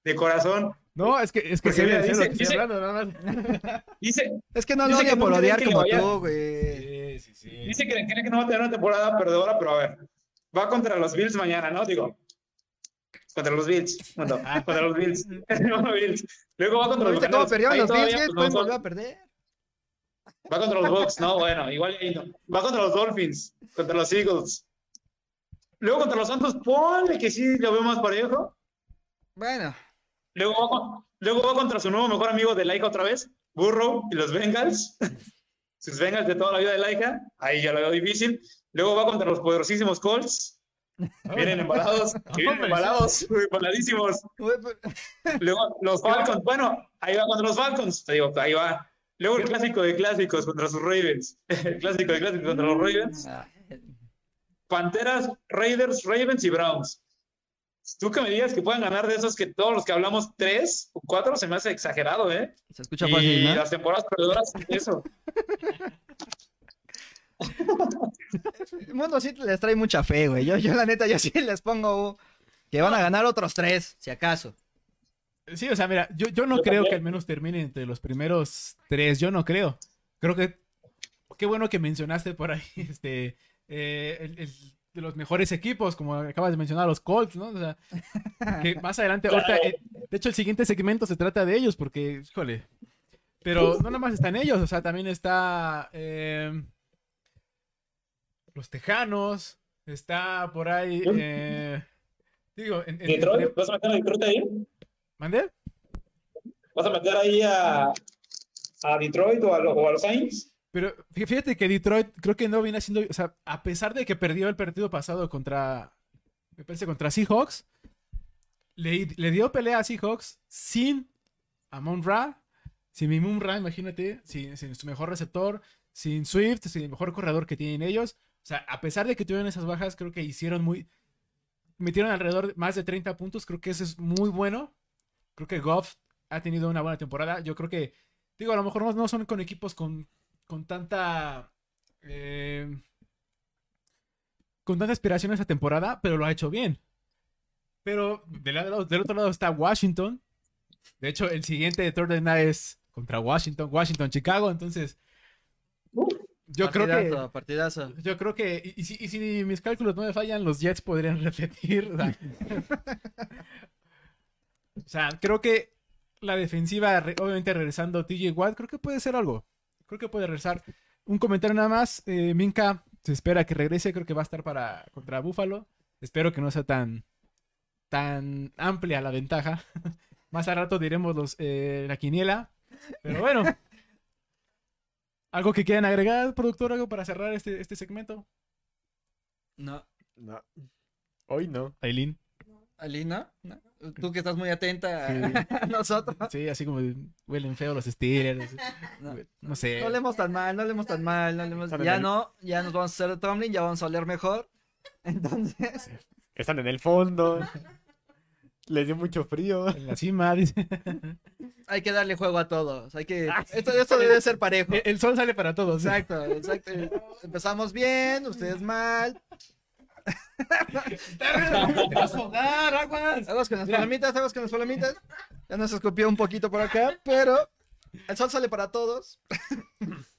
Speaker 2: de corazón.
Speaker 1: no, es que, es que de lo
Speaker 2: dice-
Speaker 1: que estoy
Speaker 2: dice-
Speaker 1: hablando, nada más.
Speaker 2: Dice,
Speaker 4: Es que no lo
Speaker 2: Dice que
Speaker 4: por odiar como tú, güey.
Speaker 1: Sí, sí, sí.
Speaker 2: dice que, que no va a tener una temporada perdedora, pero a ver, va contra los Bills mañana, ¿no? Digo, contra los Bills. Mundo,
Speaker 1: Ah.
Speaker 2: contra los Bills. Luego va contra
Speaker 4: ¿No
Speaker 2: los Buccaneers.
Speaker 4: perdieron los Bills?
Speaker 2: pues,
Speaker 4: Pueden volver a perder.
Speaker 2: Va contra los Bucks, no, bueno, igual no. Va contra los Dolphins, contra los Eagles. Luego contra los Santos, ponle que sí lo veo más parejo.
Speaker 4: Bueno,
Speaker 2: Luego va, luego va contra su nuevo mejor amigo de Laika otra vez, Burrow y los Bengals. Sus Bengals de toda la vida de Laika, ahí ya lo veo difícil. Luego va contra los poderosísimos Colts, vienen embalados, que vienen
Speaker 1: Hombre,
Speaker 2: embalados, embaladísimos. Luego los Falcons, bueno, ahí va contra los Falcons, te digo, ahí va. Luego el clásico de clásicos contra sus Ravens. El clásico de clásicos contra los Ravens.
Speaker 4: Ah,
Speaker 2: Panteras, Raiders, Ravens y Browns. Tú que me digas que puedan ganar de esos que todos los que hablamos, tres o cuatro, se me hace exagerado, ¿eh?
Speaker 4: Se escucha
Speaker 2: y
Speaker 4: fácil, ¿no?
Speaker 2: las temporadas perdedoras, eso.
Speaker 4: El mundo sí les trae mucha fe, güey. Yo, yo la neta, yo sí les pongo que van a ganar otros tres, si acaso.
Speaker 1: Sí, o sea, mira, yo, yo no
Speaker 2: Yo
Speaker 1: creo
Speaker 2: también.
Speaker 1: que al menos termine entre los primeros tres. Yo no creo. Creo que. Qué bueno que mencionaste por ahí, este. eh, el, el de los mejores equipos, como acabas de mencionar, los Colts, ¿no? O sea, que más adelante,
Speaker 2: Claro.
Speaker 1: ahorita, eh, de hecho, el siguiente segmento se trata de ellos, porque, híjole. Pero no nada más están ellos, o sea, también está. eh, los Tejanos, está por ahí. eh, digo, en, en-
Speaker 2: Detroit, ¿vas a meter a Detroit ahí?
Speaker 1: ¿Mandé?
Speaker 2: ¿Vas a meter ahí a, a Detroit o a, o a los Saints?
Speaker 1: Pero fí- fíjate que Detroit creo que no viene haciendo, o sea, a pesar de que perdió el partido pasado contra, me parece contra Seahawks, le, le dio pelea a Seahawks sin Amon Ra, sin Mimum Ra, imagínate, sin, sin su mejor receptor, sin Swift, sin el mejor corredor que tienen ellos. O sea, a pesar de que tuvieron esas bajas, creo que hicieron muy, metieron alrededor de más de 30 puntos, creo que eso es muy bueno. Creo que Goff ha tenido una buena temporada. Yo creo que, digo, a lo mejor no, son con equipos con con tanta eh, con tanta aspiración esa temporada, pero lo ha hecho bien. Pero del, otro lado está Washington. De hecho, el siguiente de Thursday es contra Washington, Washington, Chicago. Entonces, yo creo que
Speaker 4: Partidazo.
Speaker 1: yo creo que y, y si, y si mis cálculos no me fallan, los Jets podrían repetir. O sea, o sea, creo que la defensiva, obviamente regresando TJ Watt, creo que puede ser algo. Creo que puede regresar. Un comentario nada más. eh, Minka se espera que regrese. Creo que va a estar para contra Buffalo. Espero que no sea tan, tan amplia la ventaja. Más al rato diremos los, eh, la quiniela. Pero bueno. ¿Algo que quieran agregar, productor? ¿Algo para cerrar este, este segmento?
Speaker 4: No.
Speaker 3: No. Hoy no.
Speaker 1: Aileen.
Speaker 4: Alina, ¿no? tú que estás muy atenta a,
Speaker 1: Sí.
Speaker 4: a nosotros.
Speaker 1: Sí, así como huelen feo los Steelers.
Speaker 4: No,
Speaker 1: No sé.
Speaker 4: no leemos tan mal, no leemos tan mal, no leemos- Ya
Speaker 3: el-
Speaker 4: no, ya nos vamos a hacer de Tomlin, ya vamos a oler mejor. Entonces,
Speaker 3: Están en el fondo. Les dio mucho frío.
Speaker 1: En la cima, dice.
Speaker 4: hay que darle juego a todos. Hay que. Esto, esto debe ser parejo.
Speaker 1: El- El sol sale para todos.
Speaker 4: Exacto, exacto. Empezamos bien, ustedes mal.
Speaker 1: Ahogar, aguas.
Speaker 4: Aguas con las palomitas, aguas con las palomitas. Ya nos escupió un poquito por acá, pero el sol sale para todos.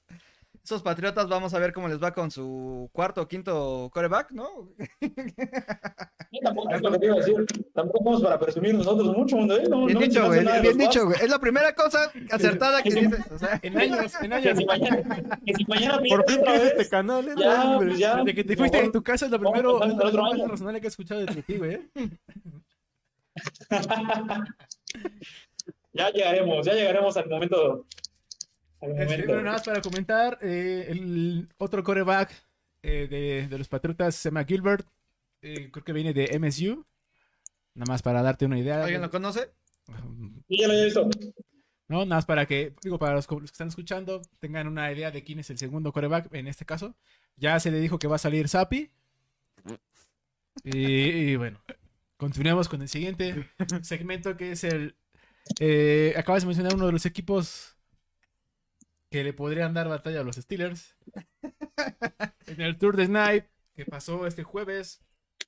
Speaker 4: Esos patriotas vamos a ver cómo les va con su cuarto o quinto coreback, ¿no?
Speaker 2: Sí, tampoco es lo que te iba a decir. Tampoco somos para presumir nosotros mucho, mundo. ¿eh? No,
Speaker 4: Bien
Speaker 2: no
Speaker 4: dicho, güey. Bien dicho. Es la primera cosa acertada que dices. O sea,
Speaker 1: En años, en
Speaker 2: Bucks. Que
Speaker 1: años.
Speaker 2: si mañana, que si mañana
Speaker 3: Por fin este canal, ¿eh?
Speaker 2: Ya,
Speaker 3: hombre.
Speaker 2: pues ya.
Speaker 1: Desde que te fuiste de tu casa es lo
Speaker 2: Vamos
Speaker 1: primero, lo razonable que he escuchado de ti, güey.
Speaker 2: Ya llegaremos, ya llegaremos al momento.
Speaker 1: Este, bueno, nada más para comentar, eh, el otro coreback eh, de, de los Patriotas se llama Gilbert. eh, creo que viene de MSU. Nada más para darte una idea.
Speaker 4: ¿Alguien lo conoce?
Speaker 2: Sí, ya lo he visto.
Speaker 1: No, nada más para que, digo, para los, los que están escuchando, tengan una idea de quién es el segundo coreback en este caso. Ya se le dijo que va a salir Sapi. Y, y bueno, continuemos con el siguiente segmento que es el... eh, acabas de mencionar uno de los equipos que le podrían dar batalla a los Steelers. En el Tour de Snipe que pasó este jueves.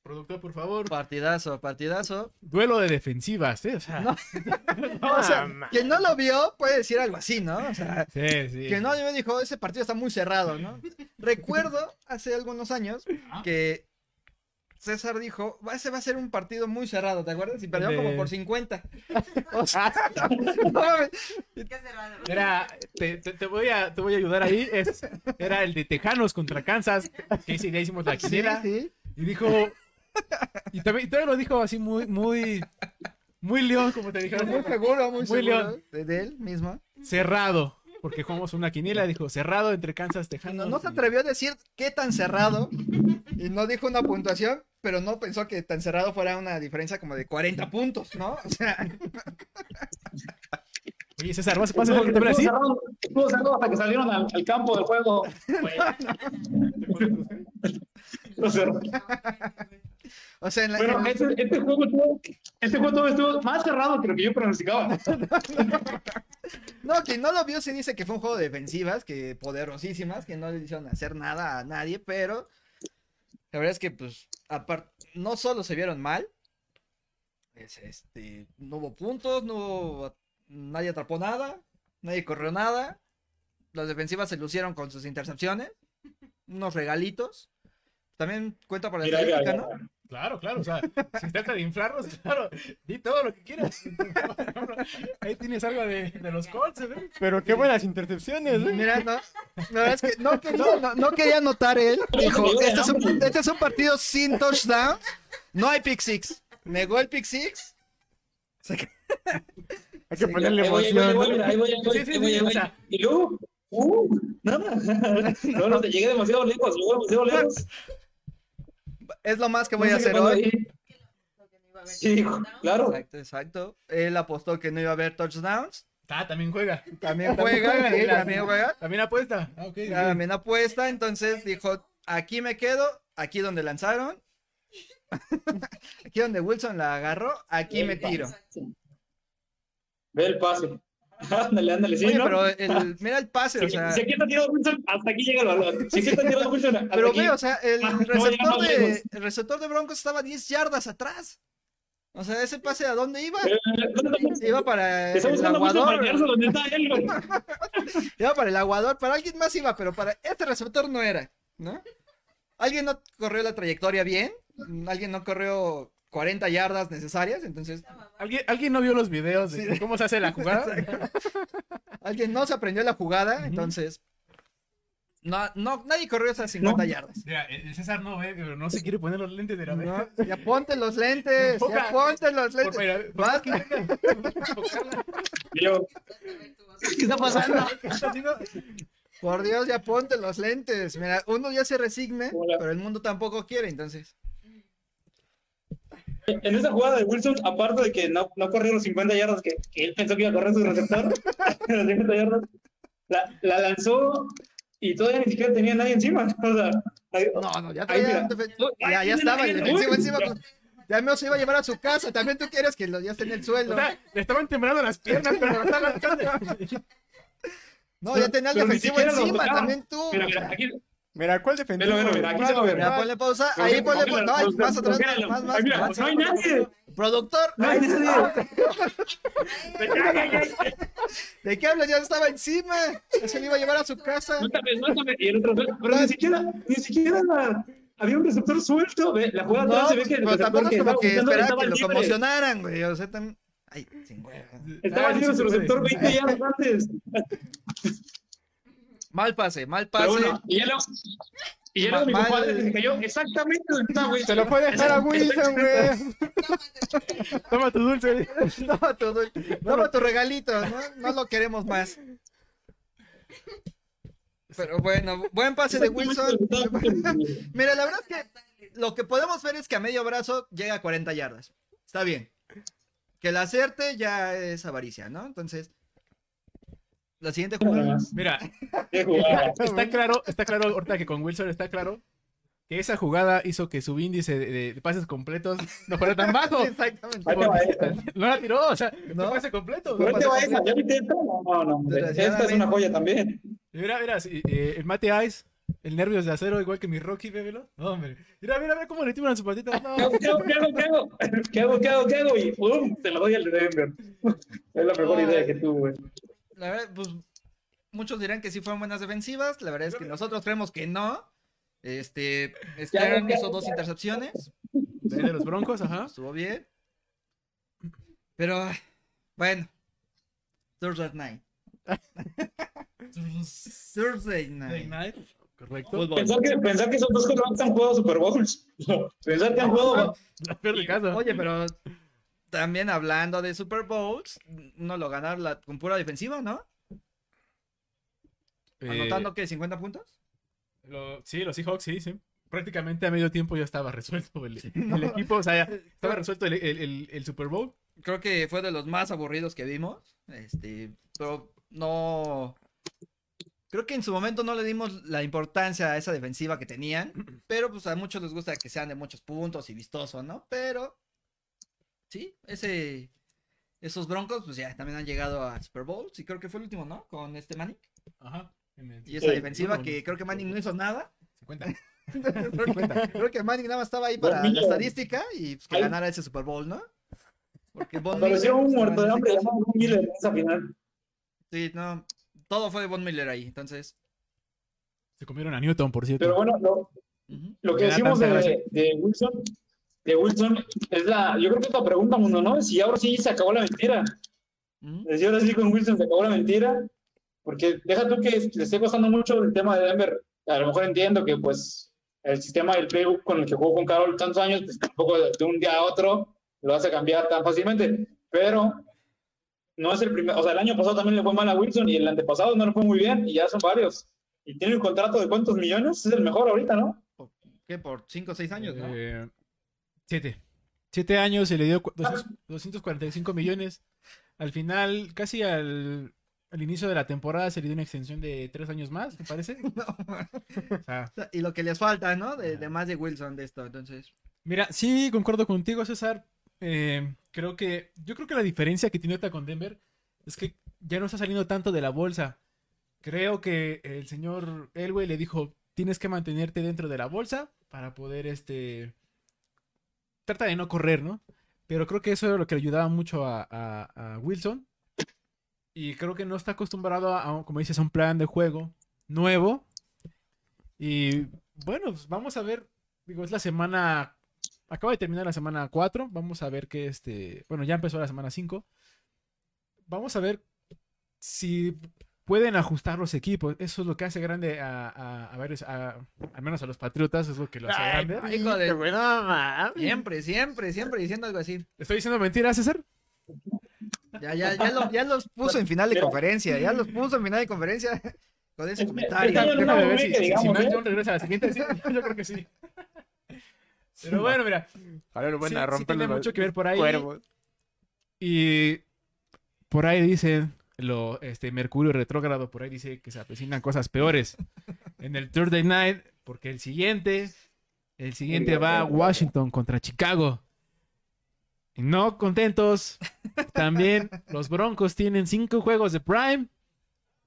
Speaker 1: Productor, por favor.
Speaker 4: Partidazo, partidazo.
Speaker 1: Duelo de defensivas, ¿eh? O sea,
Speaker 4: O sea,
Speaker 3: Ah, ma-
Speaker 4: quien no lo vio puede decir algo así, ¿no? O sea,
Speaker 1: sí, sí.
Speaker 4: quien no lo vio dijo, ese partido está muy cerrado, ¿no? Recuerdo hace algunos años que César dijo, "Va- ese va a ser un partido muy cerrado, ¿te acuerdas? Y perdió
Speaker 1: De-
Speaker 4: como por 50. O sea, no mames.
Speaker 5: Qué cerrado.
Speaker 1: Era, te, te- te voy a, te voy a ayudar ahí. Es, era el de Tejanos contra Kansas. Que ese día hicimos la quiniela.
Speaker 4: sí.
Speaker 1: Y dijo. Y también, y todavía lo dijo así muy, muy. Muy león, como te dijeron.
Speaker 4: Muy seguro, muy,
Speaker 1: Muy
Speaker 4: seguro
Speaker 1: león.
Speaker 4: de él mismo.
Speaker 1: Cerrado. Porque jugamos una quiniela. Dijo cerrado entre Kansas, Tejanos.
Speaker 4: No, no se atrevió a decir qué tan cerrado y no dijo una puntuación, pero no pensó que tan cerrado fuera una diferencia como de 40 puntos, ¿no? O sea,
Speaker 1: Oye, César, ¿vas, a dejar que te
Speaker 2: Estuvo
Speaker 1: hable así?
Speaker 2: cerrado- estuvo cerrado hasta que salieron al, al campo del juego. Lo cerró.
Speaker 4: O sea, en la,
Speaker 2: Bueno,
Speaker 4: en-
Speaker 2: este, este juego estuvo, este juego estuvo más cerrado que lo que yo pronosticaba.
Speaker 4: no, quien no lo vio se dice que fue un juego de defensivas, que poderosísimas, que no le hicieron hacer nada a nadie, pero la verdad es que, pues, aparte, no solo se vieron mal, este, no hubo puntos, no hubo- nadie atrapó nada, nadie corrió nada. Las defensivas se lucieron con sus intercepciones, unos regalitos. También cuenta para la estadística, ¿no?
Speaker 1: Claro, claro, o sea, si se trata de inflarlos, claro, di todo lo que quieras. Ahí tienes algo de, de los Colts, ¿eh?
Speaker 3: Pero qué buenas intercepciones, ¿eh?
Speaker 4: Mira, no, la verdad es que no quería, no, no quería anotar él. Dijo, este es, un, este es un partido sin touchdown, no hay pick six. Negó el pick six.
Speaker 3: Hay que
Speaker 4: Sí,
Speaker 3: ponerle
Speaker 2: Ahí voy, ahí voy, ahí voy,
Speaker 3: emoción.
Speaker 2: mira, ahí voy, ahí voy,
Speaker 1: Sí, sí,
Speaker 2: ahí voy,
Speaker 1: sí,
Speaker 2: ahí
Speaker 1: o
Speaker 2: voy.
Speaker 1: sea-
Speaker 2: Y luego, uh, nada. No, no, llegué demasiado lejos, llegué demasiado lejos.
Speaker 4: Es lo más que voy
Speaker 2: No
Speaker 4: a
Speaker 2: sé
Speaker 4: hacer hoy.
Speaker 2: Sí, claro.
Speaker 4: Exacto, exacto. Él apostó que no iba a haber touchdowns.
Speaker 1: Ah, también juega.
Speaker 4: También juega, sí, también juega.
Speaker 1: También apuesta. Ah.
Speaker 4: También apuesta, entonces dijo, aquí me quedo, aquí donde lanzaron. aquí donde Wilson la agarró, aquí me tiro.
Speaker 2: Ve el pase. Ándale, ándale, sí,
Speaker 4: Oye,
Speaker 2: ¿no?
Speaker 4: pero el, mira el pase,
Speaker 2: Si,
Speaker 4: o sea,
Speaker 2: si aquí está tirado Wilson, hasta aquí llega el balón. Si aquí está tirado Wilson, hasta
Speaker 4: pero ve, o sea, el
Speaker 2: Ah, no,
Speaker 4: receptor de, el receptor de Broncos estaba 10 yardas atrás. O sea, ese pase a dónde iba?
Speaker 2: Eh.
Speaker 4: Iba para el aguador.
Speaker 2: él, güey.
Speaker 4: Iba para el aguador, para alguien más iba, pero para este receptor no era, ¿no? Alguien no corrió la trayectoria bien, alguien no corrió 40 yardas necesarias, entonces
Speaker 1: ¿Alguien, ¿Alguien no vio los videos de cómo se hace la jugada?
Speaker 4: alguien no se aprendió la jugada, entonces no, no, nadie corrió esas 50
Speaker 2: No.
Speaker 4: yardas.
Speaker 1: Mira, el César no ve, pero no se quiere poner los lentes de la
Speaker 4: No, ya ponte los lentes, ya ponte los lentes.
Speaker 1: mira,
Speaker 4: Vas-
Speaker 1: que
Speaker 2: ¿qué está pasando?
Speaker 1: ¿qué está haciendo?
Speaker 4: Por Dios, ya ponte los lentes. Mira, uno ya se resigne,
Speaker 2: Hola.
Speaker 4: pero el mundo tampoco quiere, entonces.
Speaker 2: En esa jugada de Wilson, aparte de que no, no corrió los 50 yardas que, que él pensó que iba a correr su receptor, los 50 yardas, la, la lanzó y todavía ni siquiera tenía nadie encima. O sea, ahí-
Speaker 4: No, no, ya
Speaker 2: Ahí,
Speaker 4: traía Ya, ya estaba el defensivo encima.
Speaker 2: ya.
Speaker 4: Ya me se iba a llevar a su casa. También tú quieres que lo ya esté en el
Speaker 1: O
Speaker 4: suelo.
Speaker 1: sea, le estaban temblando las piernas, pero lanzando.
Speaker 4: No, ya tenía el defensivo encima. También tú.
Speaker 2: Mira,
Speaker 4: o sea,
Speaker 2: mira, aquí,
Speaker 3: Mira, ¿cuál defendió?
Speaker 2: Velo, velo, mira, aquí se va a ver.
Speaker 4: Mira, ponle pausa. Ahí ponle pausa. No, hay más atrás. Más, más,
Speaker 2: Ay, mira,
Speaker 4: más.
Speaker 2: no hay nadie.
Speaker 4: Productor.
Speaker 2: No hay nadie.
Speaker 4: ¿De qué hablas? Ya estaba encima. Eso le iba a llevar a su casa.
Speaker 2: Suéltame, suéltame. Y el otro, pero ni siquiera, ni siquiera la- había un receptor suelto. Ve, la jugada
Speaker 4: No,
Speaker 2: se ve que el
Speaker 4: pero
Speaker 2: receptor
Speaker 4: tampoco es como que esperaba que lo conmocionaran, güey. O sea, también. Ay, sin hueva.
Speaker 2: Estaba
Speaker 1: Ah,
Speaker 2: libre su
Speaker 1: se
Speaker 2: receptor
Speaker 1: puede.
Speaker 2: 20 yardas antes.
Speaker 4: Mal pase, mal
Speaker 2: Pero
Speaker 4: pase.
Speaker 2: bueno, y ya luego, y ya luego mi compadre que se cayó exactamente donde está, güey.
Speaker 3: Se lo fue a dejar a Wilson, güey.
Speaker 1: Toma tu dulce.
Speaker 4: Toma tu, toma tu regalito, ¿no? No lo queremos más. Pero bueno, buen pase de Wilson. Mira, la verdad es que lo que podemos ver es que a medio brazo llega a 40 yardas. Está bien. Que la acerte ya es avaricia, ¿no? Entonces, la siguiente jugada.
Speaker 1: Mira,
Speaker 2: jugada.
Speaker 1: está claro, está claro, ahorita que con Wilson está claro que esa jugada hizo que su índice de, de pases completos no fuera tan bajo.
Speaker 4: Exactamente.
Speaker 1: No la tiró, o sea,
Speaker 4: No.
Speaker 1: no pase completo.
Speaker 2: Ahí te va esa. No, no, no. Esta es una joya también.
Speaker 1: Mira, mira, sí, eh, el Mate Ice, el nervios de acero, igual que mi Rocky, bébelo. No, hombre. Mira, mira, mira cómo le tiran su patita. No.
Speaker 2: ¿Qué hago, qué hago, qué hago? ¿Qué hago, qué hago, qué hago? Y ¡pum! Te lo doy al de Denver. Es la mejor
Speaker 4: Ay.
Speaker 2: idea que tuve.
Speaker 4: La verdad, pues muchos dirán que sí fueron buenas defensivas. La verdad es que nosotros creemos que no. Este, Stern
Speaker 2: ya,
Speaker 4: hizo dos intercepciones.
Speaker 1: De los Broncos, ajá.
Speaker 4: Estuvo bien. Pero, bueno. Thursday night. Thursday night.
Speaker 1: Correcto.
Speaker 4: Fútbol.
Speaker 2: Pensar que, pensar que esos dos quarterbacks han jugado Super Bowls. Pensar que han jugado.
Speaker 4: Oye, pero también hablando de Super Bowls, no lo ganaron la- con pura defensiva, ¿no?
Speaker 1: Eh,
Speaker 4: Anotando que 50 puntos.
Speaker 1: lo- sí, los Seahawks, sí, sí. Prácticamente a medio tiempo ya estaba resuelto el, el equipo, o sea, ya estaba resuelto el, el- el- el Super Bowl.
Speaker 4: Creo que fue de los más aburridos que vimos. Este, pero no. Creo que en su momento no le dimos la importancia a esa defensiva que tenían. Pero pues a muchos les gusta que sean de muchos puntos y vistoso, ¿no? Pero. Sí, ese. Esos broncos, pues ya también han llegado a Super Bowls. Y creo que fue el último, ¿no? Con este Manning.
Speaker 1: Ajá. En el-
Speaker 4: Y esa
Speaker 2: Sí,
Speaker 4: defensiva que creo que Manning no hizo nada.
Speaker 1: 50.
Speaker 4: creo, que, creo que Manning nada más estaba ahí para la estadística y pues, que ganara ese Super Bowl, ¿no? Porque Von
Speaker 2: Apareció
Speaker 4: Miller,
Speaker 2: un
Speaker 4: pues,
Speaker 2: muerto de
Speaker 4: en
Speaker 2: hambre llamado Von Miller en esa final.
Speaker 4: Sí, no. Todo fue Von Miller ahí, entonces.
Speaker 1: Se comieron a Newton, por cierto.
Speaker 2: Pero bueno, lo,
Speaker 4: ujú.
Speaker 2: lo que decimos de, de Wilson, de Wilson es la, yo creo que es la pregunta, mundo, ¿no? Si ahora sí se acabó la mentira.
Speaker 4: Ujú.
Speaker 2: Si ahora sí con Wilson se acabó la mentira. Porque deja tú que le esté costando mucho el tema de Denver. A lo mejor entiendo que pues el sistema del playbook con el que jugó con Carol tantos años, pues tampoco de, de un día a otro lo hace cambiar tan fácilmente. Pero no es el primer, o sea, el año pasado también le fue mal a Wilson y el antepasado no le fue muy bien y ya son varios. Y tiene un contrato de cuántos millones, es el mejor ahorita, ¿no?
Speaker 4: ¿Qué? Por 5 o 6 años, ¿no?
Speaker 1: Eh, siete. Siete años se le dio cu- 200 245 millones. Al final, casi al, al inicio de la temporada, se le dio una extensión de tres años más, ¿te parece?
Speaker 4: No.
Speaker 1: O sea,
Speaker 4: Y lo que les falta, ¿no? De, de más de Wilson de esto, entonces.
Speaker 1: Mira, sí, concuerdo contigo, César. Eh, creo que, yo creo que la diferencia que tiene ahorita con Denver es que ya no está saliendo tanto de la bolsa. Creo que el señor Elway le dijo, tienes que mantenerte dentro de la bolsa para poder, este, trata de no correr, ¿no? Pero creo que eso es lo que le ayudaba mucho a, Wilson. Y creo que no está acostumbrado a, a, como dices, a un plan de juego nuevo. Y bueno, pues vamos a ver. Digo, es la semana. Acaba de terminar la semana 4. Vamos a ver que este. Bueno, ya empezó la semana 5. Vamos a ver si pueden ajustar los equipos. Eso es lo que hace grande a, a, a varios- a- al menos a los Patriotas, es lo que lo hace
Speaker 3: Ay,
Speaker 1: grande.
Speaker 4: Hijo de-
Speaker 3: mames.
Speaker 4: Siempre, siempre, siempre diciendo algo así.
Speaker 1: ¿Estoy diciendo mentiras, César?
Speaker 4: Ya, ya, ya, lo- ya los puso en final de
Speaker 2: Mira.
Speaker 4: conferencia. Ya los puso en final de conferencia con ese comentario.
Speaker 2: Déjame-
Speaker 1: ver si, si-
Speaker 2: digamos, ¿eh?
Speaker 1: Regresa a la siguiente. sí, yo creo que sí. Pero bueno, mira.
Speaker 3: Ahora lo
Speaker 1: sí-
Speaker 3: a
Speaker 1: sí tiene mucho que ver por ahí.
Speaker 3: cuervos.
Speaker 1: Y por ahí dicen, lo, este, Mercurio retrógrado, por ahí dice que se avecinan cosas peores en el Thursday Night, porque el siguiente, el siguiente va a Washington contra Chicago. Y no contentos, también los Broncos tienen cinco juegos de Prime.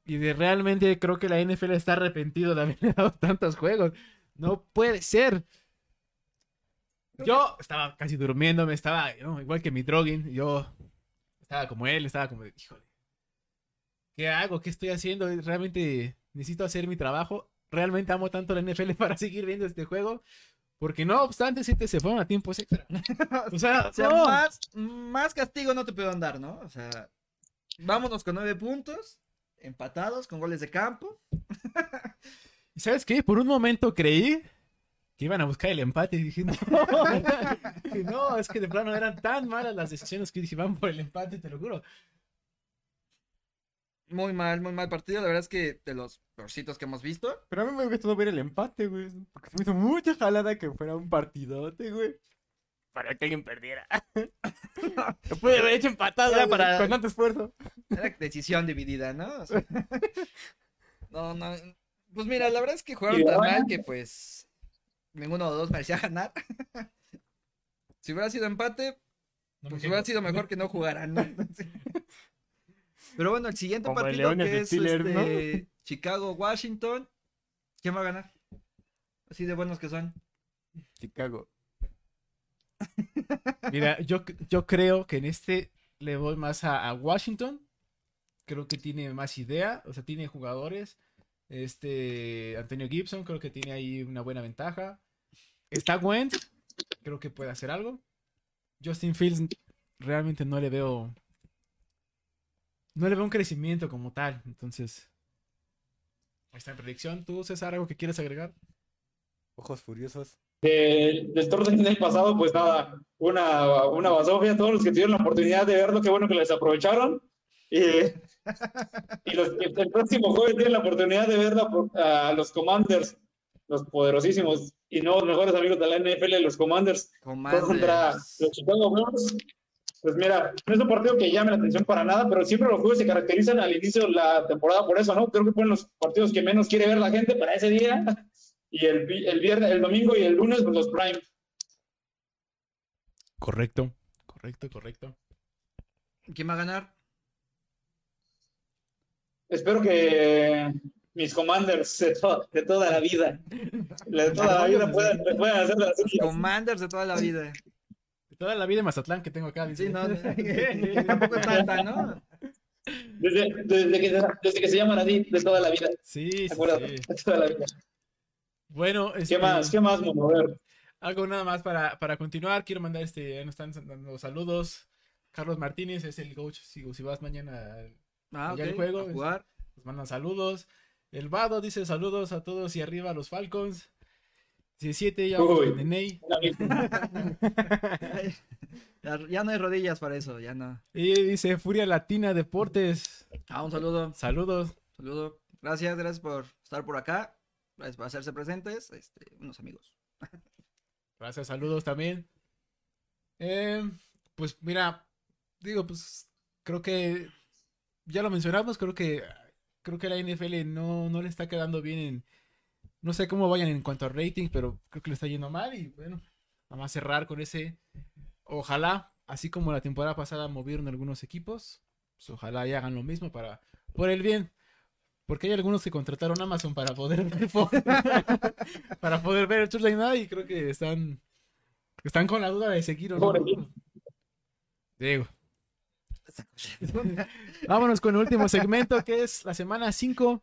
Speaker 1: Y de realmente creo que la NFL está arrepentido de haberle dado tantos juegos. No puede ser. Yo estaba casi durmiéndome, estaba ¿no? igual que mi Drogin. Yo estaba como él, estaba como, de, híjole, ¿qué hago? ¿Qué estoy haciendo? Realmente necesito hacer mi trabajo. Realmente amo tanto la NFL para seguir viendo este juego. Porque no obstante, si te se fueron a tiempos extra. O sea,
Speaker 4: O sea,
Speaker 1: no.
Speaker 4: más, más castigo no te puedo dar, ¿no? O sea, vámonos con nueve puntos, empatados, con goles de campo.
Speaker 1: ¿Y sabes qué? Por un momento creí que iban a buscar el empate y dije, no, Dije, no, es que de plano eran tan malas las decisiones que dije, van por el empate, te lo juro.
Speaker 4: Muy mal, muy mal partido. La verdad es que de los peorcitos que hemos visto.
Speaker 3: Pero a mí me gustó ver el empate, güey. Porque se me hizo mucha jalada que fuera un partidote, güey. Para que alguien perdiera. Lo pude haber hecho empatado
Speaker 4: Era para-
Speaker 3: con tanto esfuerzo.
Speaker 4: Era decisión dividida, ¿no? O sea, no, no. Pues mira, la verdad es que jugaron tan mal que pues ninguno de los dos merecía ganar. si hubiera sido empate, pues hubiera sido mejor que no jugaran, ¿no? Pero bueno, el siguiente
Speaker 3: Como el
Speaker 4: partido
Speaker 3: Leones
Speaker 4: que
Speaker 3: de
Speaker 4: es
Speaker 3: Steelers, ¿no?
Speaker 4: este, Chicago-Washington. ¿Quién va a ganar? Así de buenos que son.
Speaker 3: Chicago.
Speaker 1: Mira, yo, yo creo que en este le voy más a, a Washington. Creo que tiene más idea, o sea, tiene jugadores. Este, Antonio Gibson, creo que tiene ahí una buena ventaja. Está Wentz, creo que puede hacer algo. Justin Fields, realmente no le veo. No le veo un crecimiento como tal. Entonces, ahí está en predicción. ¿Tú, César, algo que quieres agregar?
Speaker 3: Ojos furiosos.
Speaker 2: del del Thursday Night pasado, pues nada, una, una basofia. Todos los que tuvieron la oportunidad de verlo, qué bueno que les aprovecharon. Y, y los que el próximo jueves tienen la oportunidad de ver la- a los Commanders, los poderosísimos y no los mejores amigos de la NFL, los Commanders, contra
Speaker 4: Commanders.
Speaker 2: los Chicago Bears. Pues mira, no es un partido que llame la atención para nada, pero siempre los juegos se caracterizan al inicio de la temporada por eso, ¿no? Creo que ponen los partidos que menos quiere ver la gente para ese día. Y el, vi- el viernes, el domingo y el lunes, pues los prime.
Speaker 1: Correcto, correcto, correcto.
Speaker 4: ¿Quién va a ganar?
Speaker 2: Espero que mis commanders de, to- de toda la vida, de toda la vida puedan, puedan hacer la
Speaker 4: Los. Commanders de toda la vida.
Speaker 1: Toda la vida en Mazatlán que tengo acá. dice.
Speaker 4: Sí, no, tampoco es tanta, ¿no?
Speaker 2: Desde, desde, que, desde que se llaman así, de toda la vida.
Speaker 1: Sí, sí,
Speaker 2: ¿De. De toda la vida.
Speaker 1: Bueno,
Speaker 2: ¿Qué
Speaker 1: este,
Speaker 2: más? ¿Qué más, mono? A ver.
Speaker 1: algo nada más para, para continuar. Quiero mandar este, nos están dando saludos. Carlos Martínez es el coach. Si, si vas mañana, al-
Speaker 4: Ah,
Speaker 1: el juego
Speaker 4: a
Speaker 1: es-
Speaker 4: jugar.
Speaker 1: nos mandan saludos. El Vado dice saludos a todos y arriba a los Falcons. 17 ya vamos con.
Speaker 4: Ya, ya no hay rodillas para eso, ya no.
Speaker 1: Y dice Furia Latina Deportes.
Speaker 4: Ah, un saludo,
Speaker 1: Saludos.
Speaker 4: saludo. Gracias, gracias por estar por acá. Gracias por hacerse presentes, este, unos amigos.
Speaker 1: Gracias, saludos también. Eh, pues mira, digo, pues creo que ya lo mencionamos, creo que creo que la NFL no, no le está quedando bien en no sé cómo vayan en cuanto a rating, pero creo que le está yendo mal y bueno, vamos a cerrar con ese ojalá, así como la temporada pasada movieron algunos equipos, pues ojalá y hagan lo mismo para por el bien. Porque hay algunos que contrataron Amazon para poder ver para poder ver el Night y creo que están están con la duda de seguir o no. Digo. Vámonos con el último segmento que es la semana 5.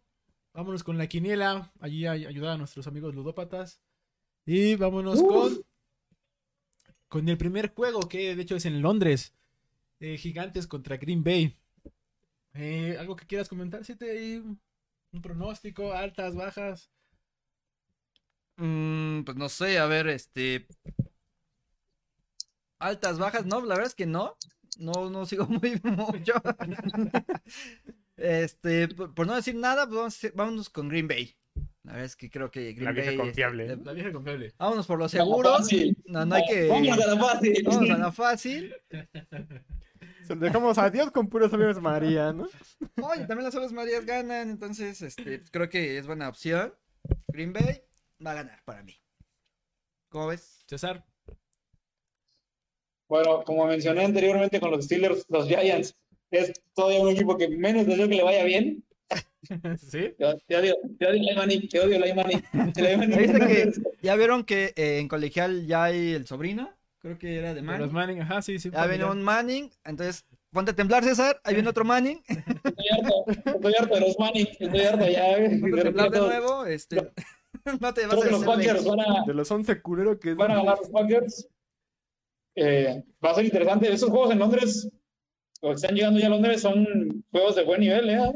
Speaker 1: Vámonos con la quiniela. Allí ay- ayudar a nuestros amigos ludópatas. Y vámonos
Speaker 2: Uf.
Speaker 1: con con el primer juego que de hecho es en Londres. Eh, Gigantes contra Green Bay. Eh, ¿Algo que quieras comentar? ¿Siete? ¿Un pronóstico? ¿Altas, bajas?
Speaker 4: Mm, pues no sé, a ver, este. Altas, bajas, no, la verdad es que no. No, no sigo muy mucho. Este, por, por no decir nada, pues vamos, vámonos con Green Bay. La verdad es que creo que Green
Speaker 3: La vieja
Speaker 4: Bay. este,
Speaker 3: confiable.
Speaker 4: le-
Speaker 1: La vieja confiable.
Speaker 4: vámonos por lo seguro. No, no hay que.
Speaker 2: Vamos a la fácil.
Speaker 4: Vamos a la fácil.
Speaker 3: Se lo dejamos a Dios con puros amigos María, ¿no?
Speaker 4: Oye, también las Aves Marías ganan, entonces este, pues, creo que es buena opción. Green Bay va a ganar para mí. ¿Cómo ves?
Speaker 1: César.
Speaker 2: Bueno, como mencioné anteriormente con los Steelers, los Giants, es todavía un equipo que menos deseo que le vaya bien.
Speaker 1: ¿Sí?
Speaker 2: Te te odio, te odio, Laimani, te odio.
Speaker 4: ¿Viste que ya vieron que eh, en colegial ya hay el sobrino? Creo que era de
Speaker 1: De
Speaker 4: Manning.
Speaker 1: los Manning, ajá, sí, sí.
Speaker 4: Ya viene un Manning, entonces ponte a temblar, César. Ahí viene otro Manning.
Speaker 2: Estoy harto, estoy harto de los Manning, estoy harto ya.
Speaker 4: Ponte a temblar de nuevo. Este, no te vas
Speaker 2: Creo
Speaker 4: a
Speaker 2: que los Packers van a,
Speaker 3: De los 11 culeros que
Speaker 2: van a ganar los Packers. Eh, va a ser interesante. Esos juegos en Londres, están llegando ya a Londres, son juegos de buen nivel, ¿eh?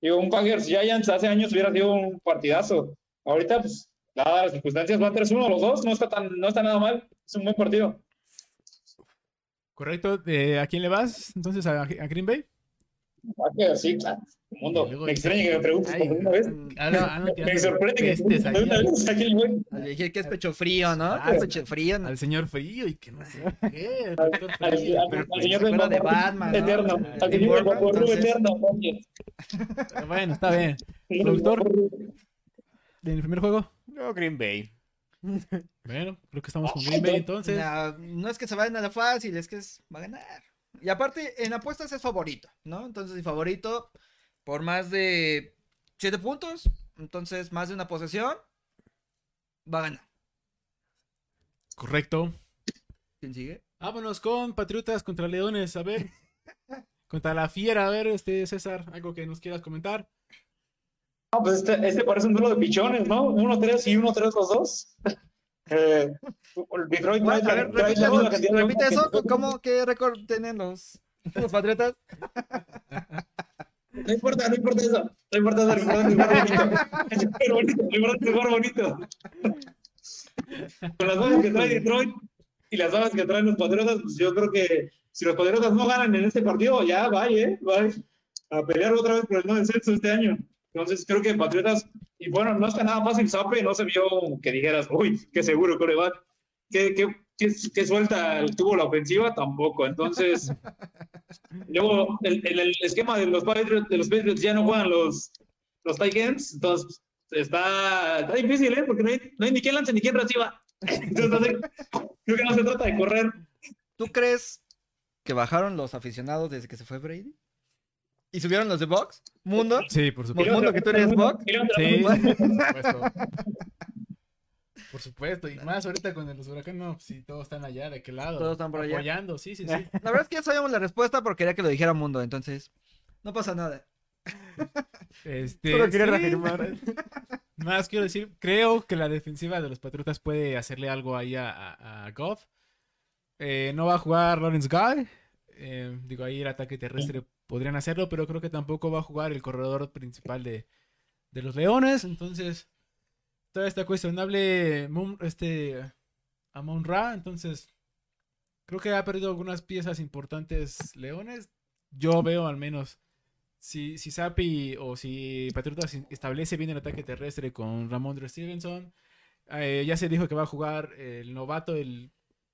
Speaker 2: Digo, un Packers Giants hace años hubiera sido un partidazo. Ahorita, pues, dadas las circunstancias, van 3-1 los dos, no está, tan, no está nada mal. Es un buen partido.
Speaker 1: Correcto. eh, ¿A quién le vas? Entonces, ¿a, a Green Bay?
Speaker 2: Packers, sí, claro. El mundo.
Speaker 1: Luego
Speaker 2: Me extraña que me preguntes
Speaker 1: Ay,
Speaker 2: por segunda vez.
Speaker 1: Ah, no, ah, no,
Speaker 2: Me sorprende que me preguntes
Speaker 1: al-
Speaker 2: vez.
Speaker 4: Al dije que es pecho frío, ¿no?
Speaker 1: Ah,
Speaker 4: pecho frío. ¿no?
Speaker 1: al señor frío y que no sé qué.
Speaker 2: Al, al-
Speaker 1: Frío.
Speaker 2: al-
Speaker 4: pues,
Speaker 2: señor
Speaker 4: se
Speaker 2: del
Speaker 4: de Batman, ¿no?
Speaker 2: eterno.
Speaker 4: Al
Speaker 2: señor del eterno.
Speaker 1: Bueno, está bien. Productor. ¿En el primer juego?
Speaker 3: No, Green Bay.
Speaker 1: Bueno, creo que estamos con Green Bay entonces.
Speaker 4: No, no es que se vayan a la fácil, es que es, va a ganar. Y aparte, en apuestas es favorito, ¿no? Entonces, el favorito por más de 7 puntos, entonces más de una posesión, va a ganar.
Speaker 1: Correcto.
Speaker 4: ¿Quién sigue?
Speaker 1: Vámonos con Patriotas contra Leones. A ver. Contra la Fiera. A ver, este César, algo que nos quieras comentar.
Speaker 2: No, pues este, este parece un duelo de pichones, ¿no? 1-3 y 1-3 los dos. Eh, Detroit
Speaker 4: Bueno,
Speaker 2: trae-
Speaker 4: a ver,
Speaker 2: trae
Speaker 4: repite
Speaker 2: la
Speaker 4: eso,
Speaker 2: misma cantidad de
Speaker 4: repite eso,
Speaker 2: que-
Speaker 4: ¿cómo, ¿qué récord tienen los, los Patriotas?
Speaker 2: No importa, no importa eso. No importa eso, es jugar bonito. Jugar. Con las bajas que trae Detroit y las bajas que traen los Patriotas, pues yo creo que si los Patriotas no ganan en este partido, ya vaya, ¿eh? Vaya a pelear otra vez por el no descenso este año. Entonces creo que Patriotas, y bueno, no está nada fácil, Sape, no se vio que dijeras, uy, qué seguro coreback, qué, qué, qué, qué suelta tuvo la ofensiva, tampoco. Entonces, luego el, el, el esquema de los Patriots, de los Patriots ya no juegan los, los tight ends, entonces está, está difícil, ¿eh? Porque no hay, no hay ni quien lance ni quien reciba. Entonces, creo que no se trata de correr.
Speaker 4: ¿Tú crees que bajaron los aficionados desde que se fue Brady? ¿Y subieron los de Box? ¿Mundo?
Speaker 1: Sí, por
Speaker 4: Por
Speaker 1: supuesto.
Speaker 4: mundo que tú eres Box.
Speaker 1: Sí, por supuesto. Por supuesto, y más ahorita con los huracanes, no, si todos están allá, ¿de qué lado?
Speaker 4: Todos están por allá.
Speaker 1: Apoyando, sí, sí, sí.
Speaker 4: La verdad es que ya sabíamos la respuesta porque quería que lo dijera Mundo, entonces no pasa nada.
Speaker 1: Este,
Speaker 3: Solo quería
Speaker 1: sí,
Speaker 3: reafirmar.
Speaker 1: Más quiero decir, creo que la defensiva de los Patriotas puede hacerle algo ahí a, a, a Goff. Eh, no va a jugar Lawrence Guy. Eh, digo, ahí el ataque terrestre podrían hacerlo, pero creo que tampoco va a jugar el corredor principal de, de los Leones. Entonces, todavía está cuestionable este, Amon Ra. Entonces, creo que ha perdido algunas piezas importantes Leones. Yo veo al menos si, si Sapi o si Patriotas in- establece bien el ataque terrestre con Ramondre Stevenson, eh, ya se dijo que va a jugar el novato, el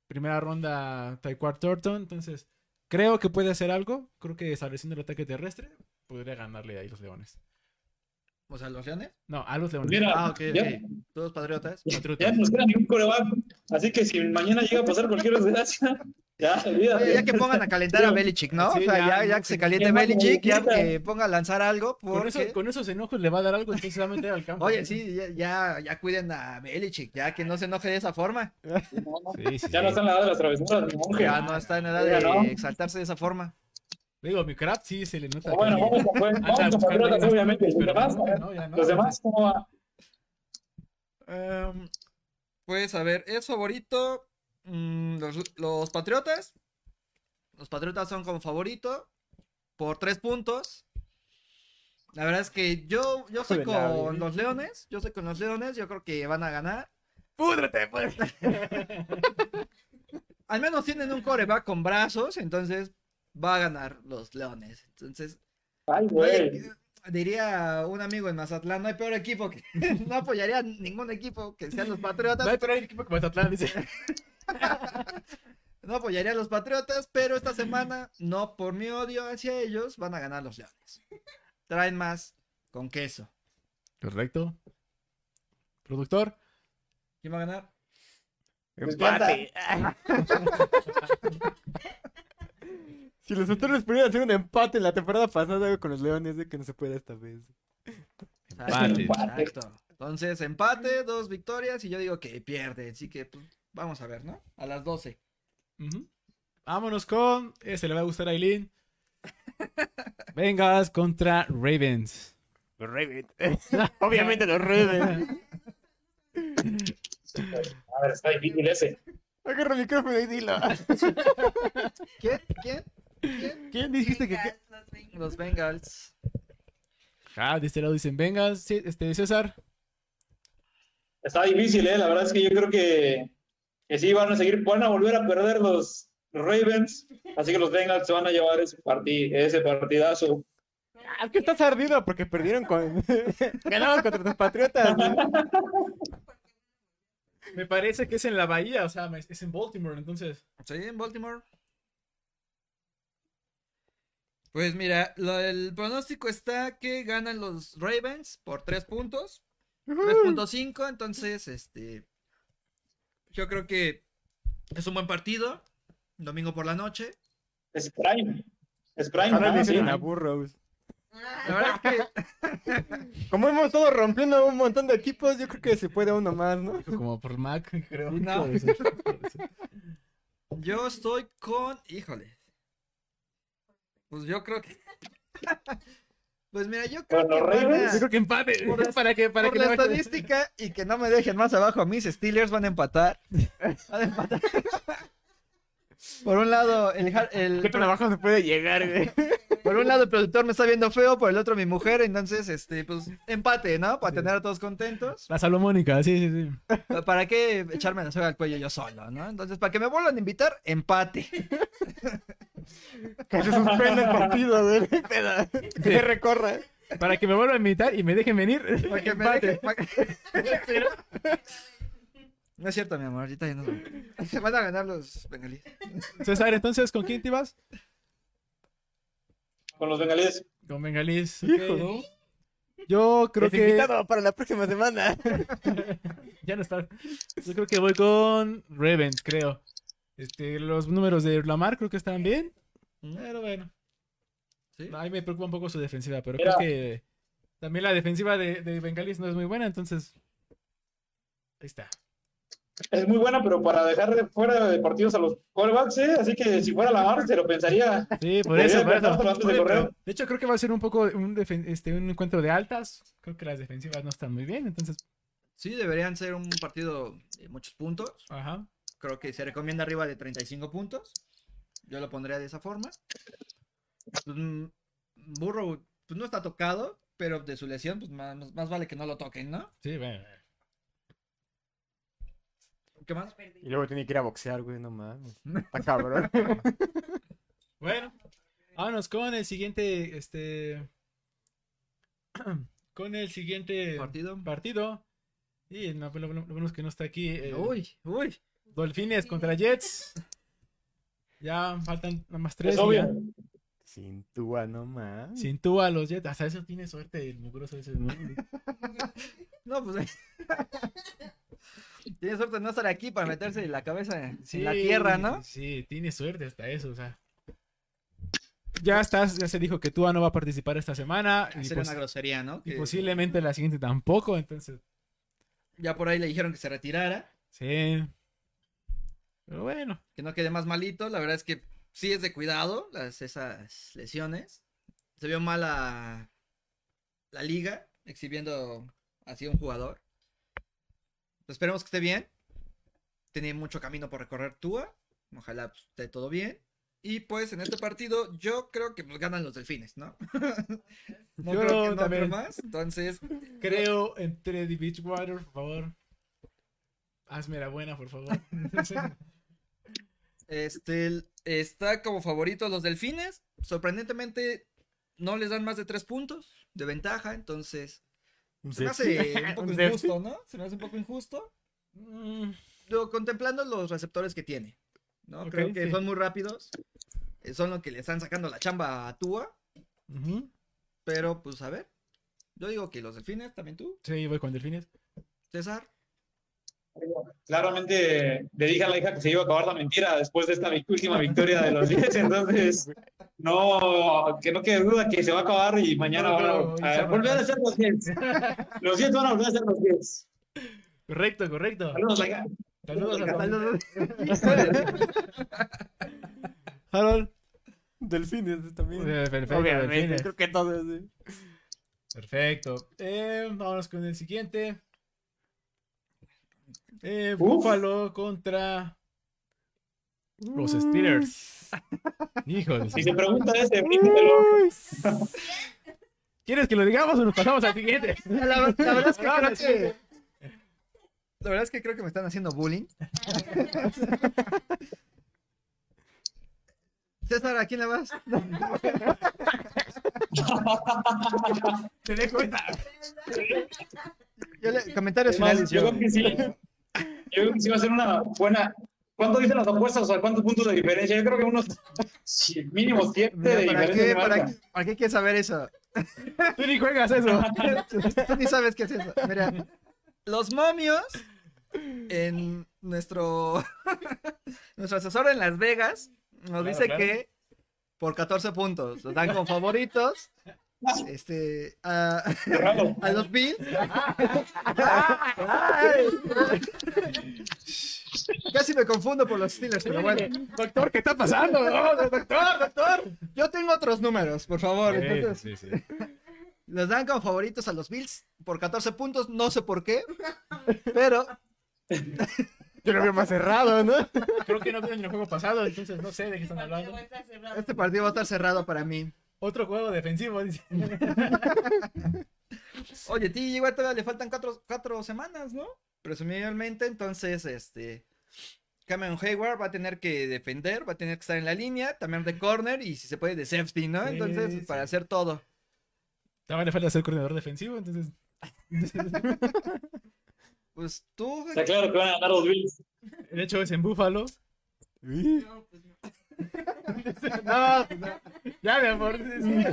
Speaker 1: primera ronda Taekwar Thornton, entonces creo que puede hacer algo, creo que estableciendo el ataque terrestre podría ganarle ahí los Leones.
Speaker 4: O sea, los leones.
Speaker 1: No, a los Leones.
Speaker 2: Mira,
Speaker 4: Ah, ok,
Speaker 2: ya,
Speaker 4: ok. Todos patriotas.
Speaker 2: ya nos queda ni un coreback. Así que si mañana llega a pasar cualquier desgracia, ya.
Speaker 4: Oye, ya que pongan a calentar a Belichick, ¿no?
Speaker 1: Sí,
Speaker 4: o sea,
Speaker 1: ya,
Speaker 4: ya, que se caliente Belichick, ya que ponga a lanzar algo,
Speaker 1: Con, eso-
Speaker 4: porque...
Speaker 1: con esos enojos le va a dar algo, entonces va a meter al campo.
Speaker 4: Oye, sí, ya, ya, ya cuiden a Belichick, ya que no se enoje de esa forma.
Speaker 2: No, no.
Speaker 1: Sí, sí,
Speaker 2: Ya
Speaker 1: sí.
Speaker 2: no está en la edad de las travesuras.
Speaker 4: Ya no está en edad
Speaker 2: Oiga,
Speaker 4: de
Speaker 2: ¿no?
Speaker 4: exaltarse de esa forma.
Speaker 1: Digo, mi craft sí se le nota.
Speaker 2: Bueno,
Speaker 1: que-
Speaker 2: vamos, con-
Speaker 1: anda
Speaker 2: vamos
Speaker 1: las
Speaker 2: obviamente. Los demás,
Speaker 1: no, no, ya no.
Speaker 2: los demás, ¿cómo va?
Speaker 4: Em, pues a ver, es favorito mm, los, los Patriotas. Los Patriotas son como favorito por tres puntos. La verdad es que yo, yo soy
Speaker 3: la
Speaker 4: con
Speaker 3: vida.
Speaker 4: los Leones. Yo soy con los Leones. Yo creo que van a ganar.
Speaker 3: ¡Púdrete, pues!
Speaker 4: Al menos tienen un coreback con brazos. Entonces va a ganar los Leones. Entonces,
Speaker 2: Ay,
Speaker 4: oye,
Speaker 2: güey.
Speaker 4: diría un amigo en Mazatlán: no hay peor equipo que no apoyaría a ningún equipo que sean los Patriotas.
Speaker 1: No hay hay equipo como Mazatlán, dice.
Speaker 4: No apoyaría a los Patriotas, pero esta semana, no por mi odio hacia ellos, van a ganar los Leones. Traen más con queso.
Speaker 1: Correcto. Productor.
Speaker 4: ¿Quién va a ganar?
Speaker 3: ¡Empate! si los otros pudieran hacer un empate en la temporada pasada con los Leones, de que no se puede esta vez.
Speaker 1: Empate.
Speaker 4: Exacto. Entonces, empate, dos victorias y yo digo que pierde. Así que, pues, vamos a ver, ¿no? A las 12.
Speaker 1: Ujú. Vámonos con. Ese le va a gustar a Aileen. Vengas contra Ravens.
Speaker 3: Los Ravens. Obviamente los Ravens.
Speaker 2: A ver, está difícil ese.
Speaker 3: Agarra el micrófono y dilo.
Speaker 4: ¿Quién? ¿Quién? ¿Quién?
Speaker 1: ¿Quién dijiste que.?
Speaker 5: Los Bengals.
Speaker 4: Los Bengals.
Speaker 1: Ah, de este lado dicen Vengas. Sí, este, César.
Speaker 2: Está difícil, ¿eh? La verdad es que yo creo que, que sí van a seguir, van a volver a perder los Ravens. Así que los Bengals se van a llevar ese, parti- ese partidazo.
Speaker 3: Ah, Es que estás ardido porque perdieron con. Ganaron contra tus patriotas.
Speaker 1: Me parece que es en la Bahía, o sea, es en Baltimore, entonces.
Speaker 4: Sí, en Baltimore. Pues mira, lo- el pronóstico está que ganan los Ravens por 3 puntos. 3.5, entonces, este. Yo creo que es un buen partido. Domingo por la noche.
Speaker 2: Es Prime. Es Prime.
Speaker 3: Ahora
Speaker 2: ¿no?
Speaker 3: le dicen
Speaker 2: Sí.
Speaker 3: a Burrows.
Speaker 4: La verdad es que
Speaker 3: Como hemos estado rompiendo un montón de equipos, yo creo que se puede uno más, ¿no?
Speaker 1: Como por Mac, creo.
Speaker 4: No. Yo estoy con. Híjole. Pues yo creo que. Pues mira, yo creo que van a-
Speaker 2: Ravens,
Speaker 1: Yo creo que empate.
Speaker 4: Por la-
Speaker 1: para que, para
Speaker 4: por
Speaker 1: que
Speaker 4: la
Speaker 1: no-
Speaker 4: estadística y que no me dejen más abajo a mis Steelers van a empatar. Van a empatar. Por un lado, el, el-
Speaker 3: ¿Qué tan abajo se puede llegar, güey?
Speaker 4: por un lado el productor me está viendo feo, por el otro mi mujer, entonces este pues empate, ¿no? Para tener a todos contentos.
Speaker 1: La salomónica, sí, sí, sí.
Speaker 4: ¿Para qué echarme la soga al cuello yo solo, no? Entonces, para que me vuelvan a invitar, empate.
Speaker 3: Que se suspenda el partido, güey. pedo. Que recorra.
Speaker 1: Para que me vuelvan a invitar y me dejen venir.
Speaker 4: Para que me
Speaker 1: empate.
Speaker 4: dejen- para que- No es cierto, mi amor, ahorita ya nos vamos. Van a ganar los bengalíes.
Speaker 1: César, entonces, ¿con quién te ibas?
Speaker 2: Con los bengalíes.
Speaker 1: Con Bengalís. ok.
Speaker 3: Hijo.
Speaker 1: Yo creo que.
Speaker 3: invitado para la próxima semana.
Speaker 1: ya no está. Yo creo que voy con Ravens, creo. Este, los números de Lamar creo que están bien. Pero bueno.
Speaker 4: Sí.
Speaker 1: A mí me preocupa un poco su defensiva, pero
Speaker 2: Mira.
Speaker 1: creo que también la defensiva de, de Bengalis no es muy buena, entonces. Ahí está.
Speaker 2: Es muy buena, pero para dejar de fuera de partidos a los callbacks, ¿eh? Así que si fuera la mar, se lo pensaría.
Speaker 1: Sí, por eso, por eso.
Speaker 2: pensárselo antes de correr.
Speaker 1: hecho, creo que va a ser un poco un, este, un encuentro de altas. Creo que las defensivas no están muy bien, entonces,
Speaker 4: Sí, deberían ser un partido de muchos puntos.
Speaker 1: ajá.
Speaker 4: Creo que se recomienda arriba de 35 puntos. Yo lo pondría de esa forma. Pues, mm, Burrow pues, no está tocado, pero de su lesión, pues más, más vale que no lo toquen, ¿no?
Speaker 1: Sí, bueno.
Speaker 4: ¿Qué más?
Speaker 3: Y luego tiene que ir a boxear, güey, no mames. Está cabrón.
Speaker 1: Bueno, vámonos con el siguiente, este... Con el siguiete
Speaker 4: Partido.
Speaker 1: partido. Y no, lo, lo- lo bueno es que no está aquí. eh,
Speaker 4: Uy, uy.
Speaker 1: Dolphines contra Jets. Ya faltan nada más tres.
Speaker 3: Sin Tua, no mames.
Speaker 1: Sin tú a los Jets. Hasta eso tiene suerte el mugroso ese. ¿no?
Speaker 4: No, pues. Tiene suerte de no estar aquí para meterse la cabeza en la tierra, ¿no?
Speaker 1: Sí, tiene suerte hasta eso, o sea. Ya estás, ya se dijo que Tua no va a participar esta semana.
Speaker 4: Hacer una grosería, ¿no?
Speaker 1: y
Speaker 4: Que
Speaker 1: posiblemente la siguiente tampoco, entonces.
Speaker 4: Ya por ahí le dijeron que se retirara,
Speaker 1: Sí. Pero bueno.
Speaker 4: que no quede más malito. La verdad es que sí es de cuidado las, esas lesiones. Se vio mal la, la liga exhibiendo así un jugador. Esperemos que esté bien. Tiene mucho camino por recorrer Tua. Ojalá pues, esté todo bien. Y pues en este partido yo creo que pues, ganan los delfines, ¿no? no
Speaker 1: Yo
Speaker 4: creo que no
Speaker 1: también.
Speaker 4: más. Entonces,
Speaker 1: Creo entre The Beachwater, por favor. Hazme la buena, por favor.
Speaker 4: Este está como favorito los delfines. Sorprendentemente, no les dan más de tres puntos de ventaja. Entonces, se me hace un poco
Speaker 3: Un
Speaker 4: injusto, ¿no? Se me hace un poco injusto.
Speaker 1: Mm,
Speaker 4: Yo, contemplando los receptores que tiene, ¿no? Creo que
Speaker 1: sí.
Speaker 4: son muy rápidos. eh, Son los que le están sacando la chamba a Tua. Pero, pues, a ver. Yo digo que los delfines, también tú,
Speaker 1: Sí, voy con Delfines.
Speaker 4: César.
Speaker 2: Claramente le dije a la hija que se iba a acabar la mentira después de esta última victoria de los Jets, entonces no, que no quede duda que se va a acabar y mañana
Speaker 1: No,
Speaker 2: van a,
Speaker 1: no,
Speaker 2: a volver a ser los Jets. Los Jets van a volver a ser los Jets.
Speaker 1: Correcto, correcto.
Speaker 2: Saludos, la hija.
Speaker 1: Saludos
Speaker 4: Saludos.
Speaker 1: Harold.
Speaker 3: Delfines también.
Speaker 1: Eh, Perfecto,
Speaker 3: Obviamente,
Speaker 1: Delfines.
Speaker 3: creo que todos. sí.
Speaker 1: Perfecto. Eh, vámonos con el siguiente. Eh,
Speaker 2: Uf.
Speaker 1: Buffalo contra los Steelers. Híjole.
Speaker 2: Si se pregunta ese, bríncatelo.
Speaker 1: ¿Quieres que lo digamos o nos pasamos al siguiente?
Speaker 4: La, la verdad es que
Speaker 1: No,
Speaker 4: creo que. La verdad es que creo que me están haciendo bullying. César, ¿a quién le vas?
Speaker 1: Te dejo esta.
Speaker 4: Yo le- comentarios finales.
Speaker 2: yo
Speaker 4: yo.
Speaker 2: creo que sí. Yo creo que sí va a ser una buena. ¿Cuánto dicen las apuestas? O sea, ¿cuántos puntos de diferencia? Yo creo que unos mínimo siete
Speaker 4: Mira,
Speaker 2: de
Speaker 4: ¿para,
Speaker 2: diferencia.
Speaker 4: qué, para, qué, ¿Para qué quieres saber eso?
Speaker 1: Tú ni juegas eso.
Speaker 4: Tú ni sabes qué es eso. Mira, los momios en nuestro nuestro asesor en Las Vegas nos
Speaker 1: Claro,
Speaker 4: dice
Speaker 1: claro.
Speaker 4: que por 14 puntos los dan como favoritos este a, los Bills. Casi me confundo por los Steelers, pero bueno.
Speaker 1: Doctor, ¿qué está pasando? No, doctor, doctor.
Speaker 4: Yo tengo otros números, por favor. Entonces,
Speaker 1: Sí, sí, sí.
Speaker 4: los dan como favoritos a los Bills por 14 puntos, no sé por qué, pero
Speaker 3: Yo lo veo más cerrado, ¿no?
Speaker 1: Creo que no vieron el juego pasado, entonces no sé de qué están hablando.
Speaker 4: este partido va a estar cerrado para mí.
Speaker 1: Otro juego defensivo, dice.
Speaker 4: Oye, ti igual todavía le faltan cuatro, cuatro semanas, ¿no? Presumiblemente, entonces, este... Cameron Hayward va a tener que defender, va a tener que estar en la línea, también de corner y si se puede de safety, ¿no?
Speaker 1: Sí,
Speaker 4: Entonces,
Speaker 1: sí.
Speaker 4: para hacer todo.
Speaker 1: También le falta ser coordinador defensivo, entonces.
Speaker 4: Pues tú...
Speaker 2: Está claro que van a ganar los Bills.
Speaker 1: De hecho, es en Búfalo.
Speaker 3: Uy,
Speaker 1: No, pues no. Ya, mi amor.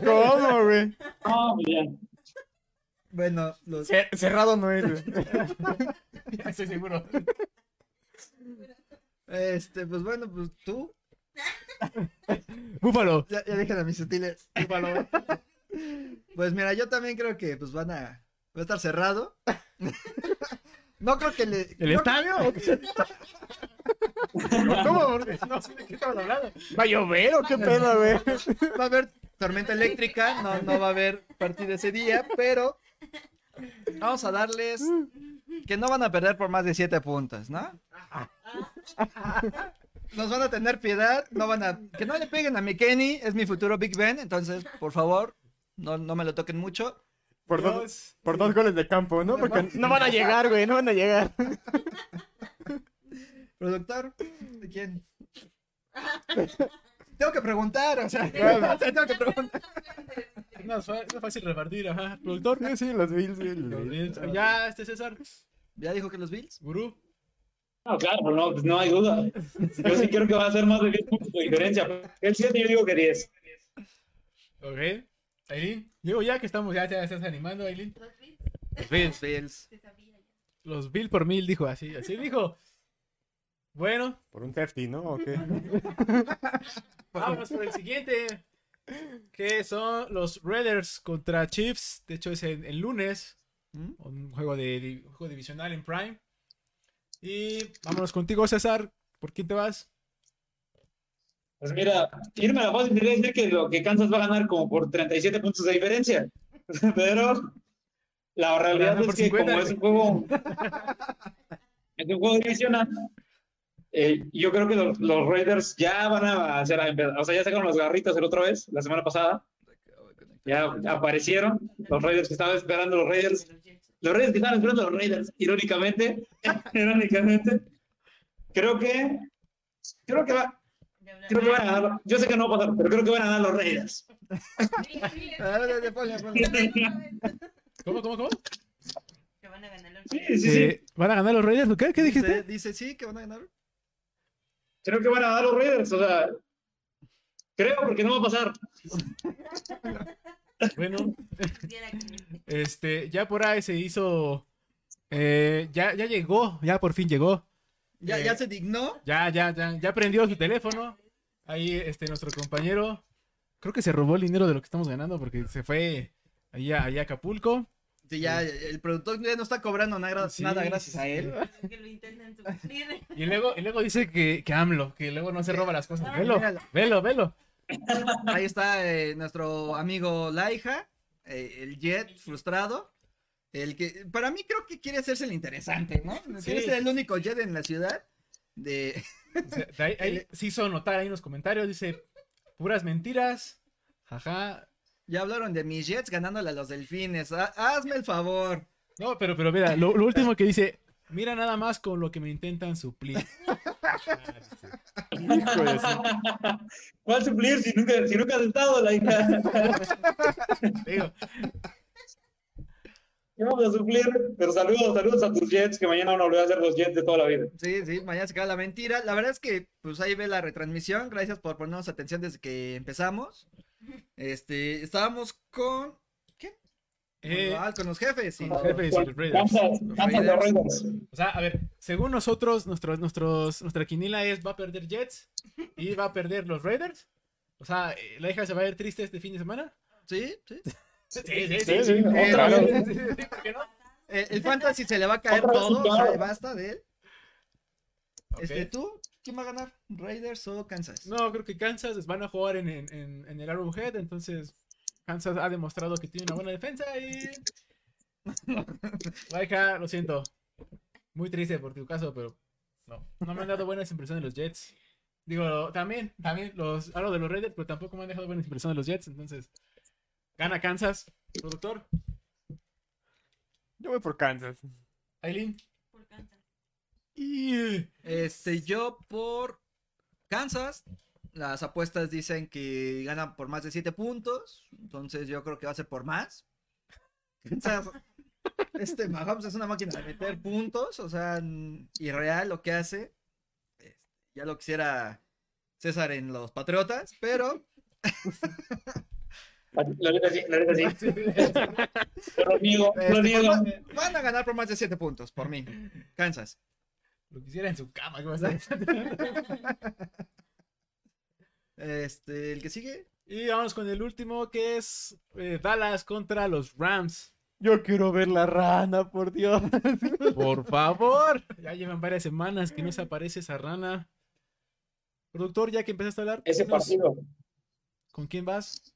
Speaker 3: ¿Cómo, güey?
Speaker 2: No, pues ya.
Speaker 4: Bueno, los...
Speaker 3: Ce- Cerrado no es, güey.
Speaker 1: Ya estoy seguro.
Speaker 4: Este, pues bueno, pues tú...
Speaker 1: Búfalo.
Speaker 4: Ya, ya dejen a mis sutiles.
Speaker 1: Búfalo.
Speaker 4: Pues mira, yo también creo que pues van a... Va a estar cerrado. No creo que le.
Speaker 1: ¿El estadio? ¿Cómo? No sé de qué estamos hablando.
Speaker 3: ¿Va a llover o qué pedo, güey?
Speaker 4: Va a haber tormenta eléctrica, no, no va a haber partido ese día, pero vamos a darles que no van a perder por más de 7 puntos, ¿no? Nos van a tener piedad, no van a que no le peguen a mi Kenny, es mi futuro Big Ben, entonces, por favor, no, no me lo toquen mucho.
Speaker 3: Por dos, por dos goles de campo, ¿no? Porque no van a llegar, güey, no van a llegar.
Speaker 4: Productor, ¿de quién? Tengo que preguntar, o sea, o sea, tengo que preguntar.
Speaker 1: No, es fácil repartir, ajá. Productor.
Speaker 3: Sí, sí, los Bills, sí, los Bills.
Speaker 1: Bills. Ya, este César.
Speaker 4: ¿Ya dijo que los Bills?
Speaker 1: Gurú.
Speaker 2: No, claro, no, pues no hay duda. Yo sí creo que va a ser más de 10 puntos de diferencia. El 7 yo digo que 10.
Speaker 1: Ok. Aileen. Digo, ya que estamos, ya te estás animando, Aileen.
Speaker 5: Los Bills,
Speaker 1: Los Bills.
Speaker 4: Bills.
Speaker 1: Los Bill por mil, dijo así. Así dijo. Bueno,
Speaker 3: Por un safety, ¿no? ¿O qué?
Speaker 1: vámonos por el siguiente. Que son los Raiders contra Chiefs. De hecho, es el, el lunes.
Speaker 4: ¿Mm?
Speaker 1: Un juego, de, un juego divisional en Prime. Y vámonos contigo, César. ¿Por quién te vas?
Speaker 2: Pues mira, irme a la fácil sería decir que lo que Kansas va a ganar como por 37 puntos de diferencia. Pero la realidad es que
Speaker 1: 50.
Speaker 2: como es un juego, es un juego divisional, eh, yo creo que los, los Raiders ya van a hacer, o sea, ya sacaron los garritos el otra vez, la semana pasada, ya aparecieron los Raiders que estaban esperando los Raiders,
Speaker 5: Los
Speaker 2: Raiders que estaban esperando los Raiders, irónicamente, irónicamente, creo que, creo que va, creo que van a ganar, yo sé que no va a pasar, pero creo que van a ganar los Raiders.
Speaker 1: ¿Cómo, cómo, cómo?
Speaker 5: Que van a ganar los
Speaker 2: Sí,
Speaker 5: Jets.
Speaker 2: sí, sí.
Speaker 1: Eh, ¿Van a ganar los Raiders? ¿Qué? ¿Qué dijiste?
Speaker 4: Dice, dice sí, que van a ganar.
Speaker 2: Creo que van a ganar los Raiders, o sea, creo porque no va a pasar.
Speaker 1: Bueno, este, ya por ahí se hizo. eh, ya, ya llegó, ya por fin llegó.
Speaker 4: Ya,
Speaker 1: Eh,
Speaker 4: ya se dignó.
Speaker 1: Ya, ya, ya, ya prendió su teléfono. Ahí, este, nuestro compañero. Creo que se robó el dinero de lo que estamos ganando porque se fue allá, allá a Acapulco.
Speaker 4: Sí, ya el productor ya no está cobrando nada,
Speaker 1: Sí,
Speaker 4: nada gracias
Speaker 1: sí,
Speaker 4: a él.
Speaker 5: que lo.
Speaker 1: Y luego, y luego dice que, que AMLO, que luego no se roba las cosas.
Speaker 5: Ah,
Speaker 1: Velo,
Speaker 4: míralo.
Speaker 1: velo, velo.
Speaker 4: Ahí está eh, nuestro amigo Laija, eh, el Jet frustrado. El que para mí creo que quiere hacerse el interesante, ¿no? Quiere
Speaker 1: Sí.
Speaker 4: ser el único Jet en la ciudad. De...
Speaker 1: O sea, de ahí, ahí se hizo notar ahí en los comentarios, dice, puras mentiras. Jaja.
Speaker 4: Ya hablaron de mis Jets ganándole a los delfines. Ha- hazme el favor.
Speaker 1: No, pero, pero mira, lo, lo último que dice, mira nada más con lo que me intentan suplir.
Speaker 2: ¿Cuál suplir si nunca, si nunca has estado la hija?
Speaker 1: Digo,
Speaker 2: ¿Qué vamos a suplir? Pero saludos, saludos a tus Jets, que mañana van a volver a ser los Jets de toda la vida.
Speaker 4: Sí, sí, mañana se acaba la mentira. La verdad es que, pues ahí ve la retransmisión. Gracias por ponernos atención desde que empezamos. Este, estábamos con. ¿Qué?
Speaker 1: eh,
Speaker 4: Ah, con los jefes. sí.
Speaker 1: Los jefes y los Raiders. O sea, a ver, según nosotros, nuestros, nuestros, nuestra quinila es va a perder Jets y va a perder los Raiders. O sea, eh, la hija se va a ir triste este fin de semana.
Speaker 4: Sí, sí.
Speaker 1: Sí, sí,
Speaker 3: Sí,
Speaker 1: sí.
Speaker 3: sí,
Speaker 1: ¿por qué no?
Speaker 4: Eh, el fantasy se le va a caer todo. O sea,
Speaker 2: claro.
Speaker 4: basta de él.
Speaker 1: Ok.
Speaker 4: Este, ¿tú? ¿Quién va a ganar? ¿Raiders o Kansas?
Speaker 1: No, creo que Kansas van a jugar en, en, en, en el Arrowhead, entonces Kansas ha demostrado que tiene una buena defensa y... Laika, lo siento. Muy triste por tu caso, pero no. No me han dado buenas impresiones los Jets. Digo, también, también los hablo de los Raiders, pero tampoco me han dejado buenas impresiones los Jets, entonces gana Kansas, productor.
Speaker 3: Yo voy por Kansas.
Speaker 1: Aileen.
Speaker 5: Por Kansas.
Speaker 1: Y
Speaker 4: Este, yo por Kansas. Las apuestas dicen que ganan por más de 7 puntos. Entonces yo creo que va a ser por más. Kansas. Este Mahomes es una máquina de meter puntos. O sea, irreal lo que hace. Este, Ya lo quisiera César en los Patriotas, pero
Speaker 2: La neta sí, la neta sí. Pero lo lo
Speaker 4: este, por más- van a ganar por más de 7 puntos, por mí. Kansas.
Speaker 1: lo quisiera en su cama, ¿cómo está?
Speaker 4: Este, el que sigue.
Speaker 1: Y vamos con el último que es eh, Dallas contra los Rams.
Speaker 3: Yo quiero ver la rana, por Dios.
Speaker 1: Por favor. Ya llevan varias semanas que no se aparece esa rana. Productor, ya que empezaste a hablar,
Speaker 2: Ese partido.
Speaker 1: ¿con quién vas?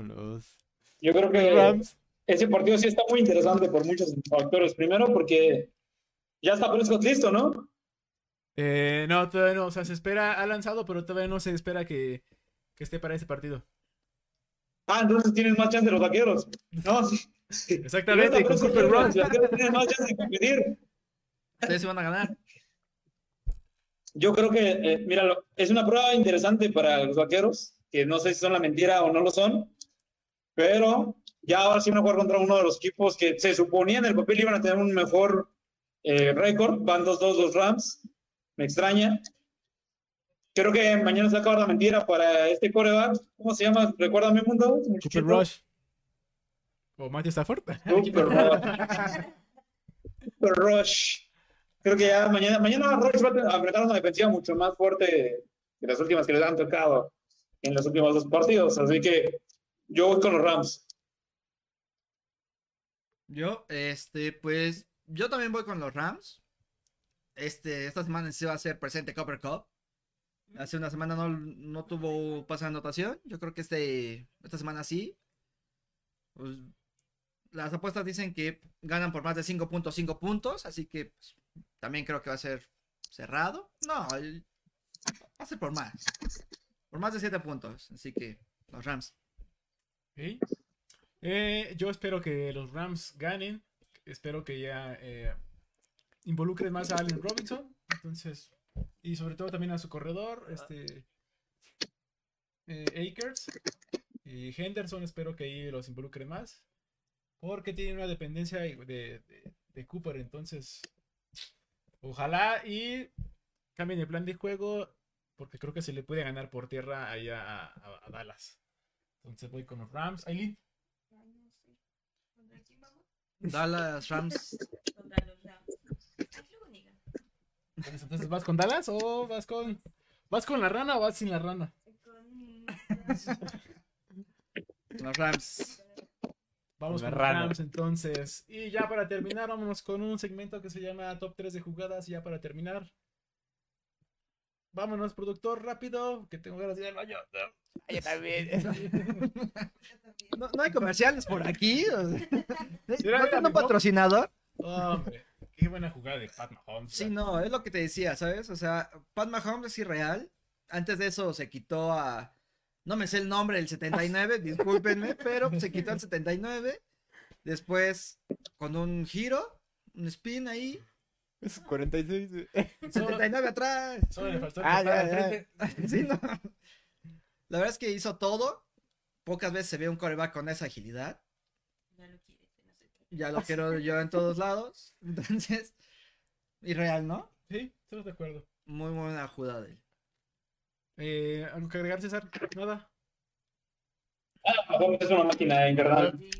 Speaker 3: Con los
Speaker 2: Yo creo que
Speaker 3: Rams.
Speaker 2: ese partido sí está muy interesante por muchos factores. Primero, porque ya está Prescott listo, ¿no?
Speaker 1: Eh, no, todavía no. O sea, se espera, ha lanzado, pero todavía no se espera que, que esté para ese partido.
Speaker 2: Ah, entonces tienen más chance los vaqueros. No, sí.
Speaker 1: Exactamente, con Cooper Rush.
Speaker 2: Los vaqueros tienen más chance de competir.
Speaker 4: Ustedes se van a ganar.
Speaker 2: Yo creo que, eh, mira, es una prueba interesante para los vaqueros, que no sé si son la mentira o no lo son, pero ya ahora sí van a jugar contra uno de los equipos que se suponía en el papel iban a tener un mejor eh, récord. Van 2-2 los Rams. Me extraña. Creo que mañana se va a acabar la mentira para este coreback. ¿Cómo se llama? Recuérdame, mundo.
Speaker 1: Cooper. Rush. O Matthew Stafford.
Speaker 2: Super Rush. Super Rush. Creo que ya mañana, mañana Rush va a enfrentar una defensiva mucho más fuerte que las últimas que les han tocado en los últimos dos partidos. Así que yo voy con los Rams.
Speaker 4: Yo, este, pues, yo también voy con los Rams. Este, esta semana sí va a ser presente Copper Cup. Hace una semana no, no tuvo pase de anotación. Yo creo que este, esta semana sí. Pues, las apuestas dicen que ganan por más de 5.5 puntos. Así que pues, también creo que va a ser cerrado. No, va a ser por más. Por más de 7 puntos. Así que los Rams.
Speaker 1: Eh, yo espero que los Rams ganen. Espero que ya eh, involucren más a Allen Robinson. Entonces, y sobre todo también a su corredor, este eh, Akers y Henderson. Espero que ahí los involucren más. Porque tiene una dependencia de, Cooper. Entonces, ojalá y cambien el plan de juego. Porque creo que se le puede ganar por tierra allá a- a Dallas. Entonces voy con los Rams. Aileen.
Speaker 4: Dallas Rams.
Speaker 5: Contra los Rams. Digan.
Speaker 1: Entonces, entonces, ¿vas con Dallas o vas con. ¿Vas con la rana o vas sin la rana?
Speaker 5: Con...
Speaker 4: Los Rams.
Speaker 1: Vamos
Speaker 3: Con
Speaker 1: los
Speaker 3: rana.
Speaker 1: Rams entonces. Y ya para terminar, vámonos con un segmento que se llama Top 3 de jugadas. Y ya para terminar. Vámonos, productor, rápido, que tengo ganas de ir al baño.
Speaker 3: Yo también.
Speaker 4: No, no hay comerciales por aquí. o sea. ¿No un patrocinador?
Speaker 1: Hombre, qué buena jugada de Pat Mahomes.
Speaker 4: Sí, no, es lo que te decía, ¿sabes? O sea, Pat Mahomes es irreal. Antes de eso se quitó a. No me sé el nombre del 79, discúlpenme, pero se quitó el 79. Después, con un giro, un spin ahí,
Speaker 3: Es 46. güey.
Speaker 4: 79 atrás.
Speaker 1: Solo le faltó
Speaker 3: Ah,
Speaker 1: el
Speaker 3: ya, ya.
Speaker 1: frente.
Speaker 4: Sí, no. La verdad es que hizo todo. Pocas veces se ve un coreback con esa agilidad.
Speaker 5: Ya lo quieres, no sé qué.
Speaker 4: Ya lo quiero yo en todos lados. Entonces, irreal, ¿no?
Speaker 1: Sí, estoy de acuerdo.
Speaker 4: Muy buena jugada de él.
Speaker 1: Eh, ¿Algo que agregar, César? Nada.
Speaker 2: Ah, Mahomes es una máquina infernal.
Speaker 5: Sí,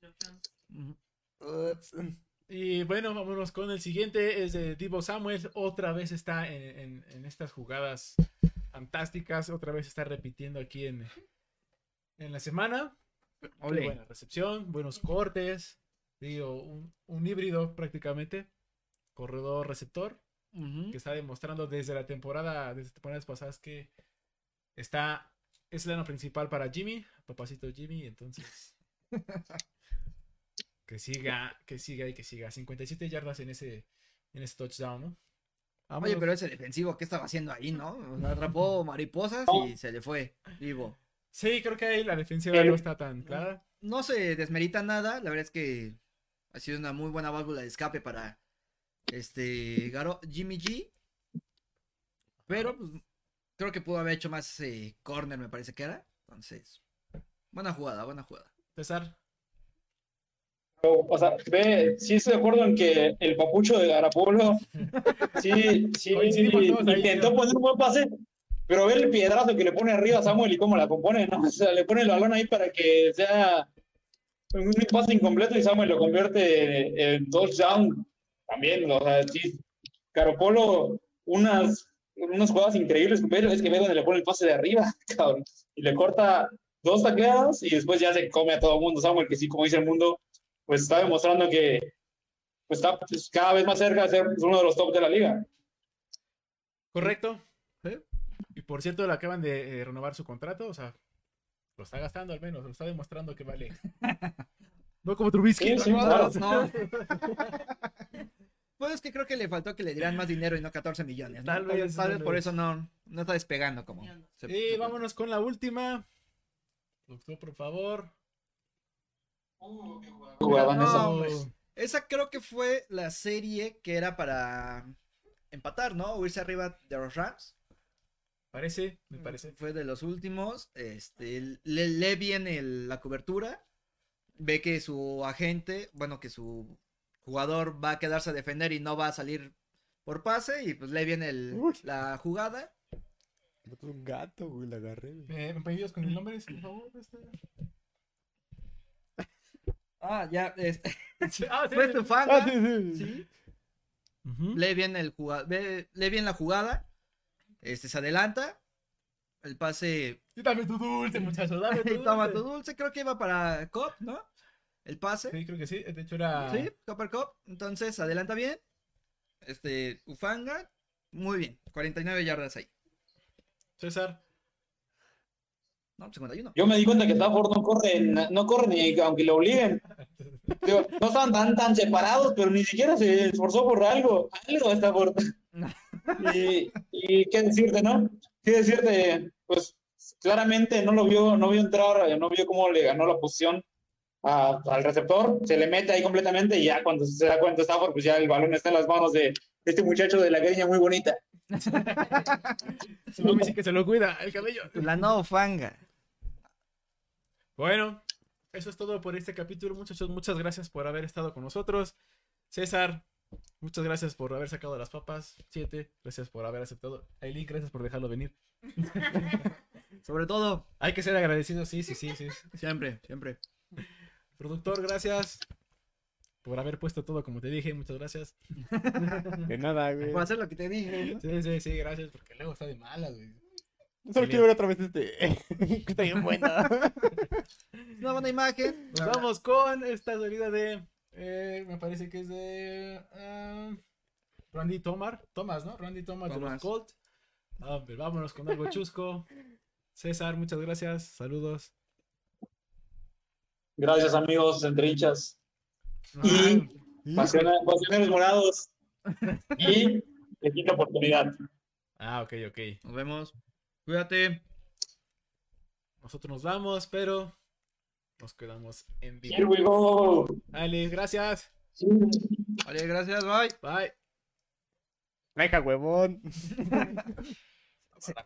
Speaker 5: los Rams.
Speaker 4: Ujú.
Speaker 1: Y bueno, vámonos con el siguiente. Es de Divo Samuel. Otra vez está en, en- en estas jugadas fantásticas. Otra vez está repitiendo aquí en, en la semana. Muy buena recepción, buenos cortes. Digo, un, un híbrido prácticamente. Corredor receptor. Que está demostrando desde la temporada, desde temporadas pasadas que está. Es el año principal para Jimmy, papacito Jimmy. Entonces. Que siga, que siga y que siga. 57 yardas en ese, en ese touchdown, ¿no?
Speaker 4: Oye, pero ese defensivo, ¿qué estaba haciendo ahí, no? O sea, atrapó mariposas y se le fue vivo.
Speaker 1: Sí, creo que ahí la defensiva
Speaker 2: El-
Speaker 1: no está tan clara.
Speaker 4: No se desmerita nada, la verdad es que ha sido una muy buena válvula de escape para este Garo, Jimmy G. Pero pues creo que pudo haber hecho más ese corner, me parece que era. Entonces, buena jugada, buena jugada.
Speaker 1: César.
Speaker 2: O sea, ve, sí estoy de acuerdo en que el papucho de Garapolo sí, sí,
Speaker 1: ahí,
Speaker 2: intentó poner un buen pase, pero ve el piedrazo que le pone arriba a Samuel y cómo la compone, ¿no? O sea, le pone el balón ahí para que sea un pase incompleto y Samuel lo convierte en touchdown también. O sea, sí, Garopolo, unas, unas jugadas increíbles, pero es que ve donde le pone el pase de arriba, cabrón, y le corta dos tacleadas y después ya se come a todo el mundo. Samuel, que sí, como dice el mundo, pues está demostrando que pues, está pues, cada vez más cerca de ser pues, uno de los top de la liga.
Speaker 1: Correcto. ¿sí? Y por cierto, le acaban de eh, renovar su contrato, o sea, lo está gastando al menos, lo está demostrando que vale. No como Trubisky.
Speaker 2: Sí, sí,
Speaker 1: ¿no?
Speaker 2: claro.
Speaker 4: No. Pues es que creo que le faltó que le dieran más dinero y no 14 millones. ¿no?
Speaker 1: Tal vez,
Speaker 4: tal
Speaker 1: tal
Speaker 4: vez por eso no, no está despegando como.
Speaker 1: Y
Speaker 4: se-
Speaker 1: vámonos con la última. Doctor, por favor.
Speaker 2: Jugaban
Speaker 4: No,
Speaker 2: esa.
Speaker 4: pues, Esa creo que fue la serie que era para empatar, ¿no? O irse arriba de los Rams.
Speaker 1: Parece, me parece.
Speaker 4: Fue de los últimos. Este, le, lee bien el- la cobertura. Ve que su agente, bueno, que su jugador va a quedarse a defender y no va a salir por pase. Y pues lee bien el, la jugada.
Speaker 3: Un gato, güey, la agarré. güey.
Speaker 1: Eh, ¿Me ayudas con el nombre, por favor? Este?
Speaker 4: Ah, ya, este,
Speaker 1: Ah, sí,
Speaker 4: fue
Speaker 1: sí.
Speaker 4: tu fanga.
Speaker 3: Ah, sí, sí.
Speaker 4: Sí.
Speaker 1: Ujú.
Speaker 4: lee bien el jugada, lee bien la jugada, este se adelanta, el pase,
Speaker 1: Y dame tu dulce, muchacho, dame tu dulce.
Speaker 4: toma tu dulce, creo que iba para Cop, ¿no? El pase,
Speaker 1: Sí, creo que sí. De hecho, era.
Speaker 4: sí, Copper Cop, entonces adelanta bien, este, Ufanga, muy bien, 49 yardas ahí,
Speaker 1: César.
Speaker 4: No, 51.
Speaker 2: Yo me di cuenta que Stafford no corre, no corre ni aunque lo obliguen. Digo, no estaban tan, tan separados, pero ni siquiera se esforzó por algo. Algo Stafford. Y, y qué decirte, ¿no? Qué decirte, pues claramente no lo vio, no vio entrar, no vio cómo le ganó la posición a- al receptor, se le mete ahí completamente y ya cuando se da cuenta Stafford, pues ya el balón está en las manos de este muchacho de la greña muy bonita.
Speaker 1: Su mami sí que se lo cuida, el cabello.
Speaker 4: La no Ufanga.
Speaker 1: Bueno, eso es todo por este capítulo, muchachos. Muchas gracias por haber estado con nosotros. César, muchas gracias por haber sacado las papas. Siete, gracias por haber aceptado. Aileen, gracias por dejarlo venir.
Speaker 4: Sobre todo,
Speaker 1: Hay que ser agradecidos, sí, sí, sí, sí.
Speaker 4: siempre, siempre.
Speaker 1: Productor, gracias por haber puesto todo como te dije. Muchas gracias.
Speaker 3: De nada, güey.
Speaker 4: Por hacer lo que te dije. ¿no?
Speaker 1: Sí, sí, sí, gracias, porque luego está de malas, güey.
Speaker 3: Solo quiero ver otra vez este. está bien buena.
Speaker 4: Es Una buena imagen.
Speaker 1: Nos vamos con esta salida de. eh, me parece que es de. ah, Randy Tomar. Thomas, ¿no? Randy Thomas, de los
Speaker 4: Thomas.
Speaker 1: Colt. Ah, vámonos con algo chusco. César, muchas gracias. Saludos.
Speaker 2: Gracias amigos entre hinchas y pasiones- morados y de quinta oportunidad.
Speaker 1: Ah, ok, ok.
Speaker 4: Nos vemos. Cuídate.
Speaker 1: Nosotros nos vamos, pero nos quedamos en
Speaker 2: Here
Speaker 1: vivo.
Speaker 2: we go.
Speaker 1: Ale, gracias.
Speaker 4: Vale, gracias, bye.
Speaker 1: Bye.
Speaker 3: Venga, huevón.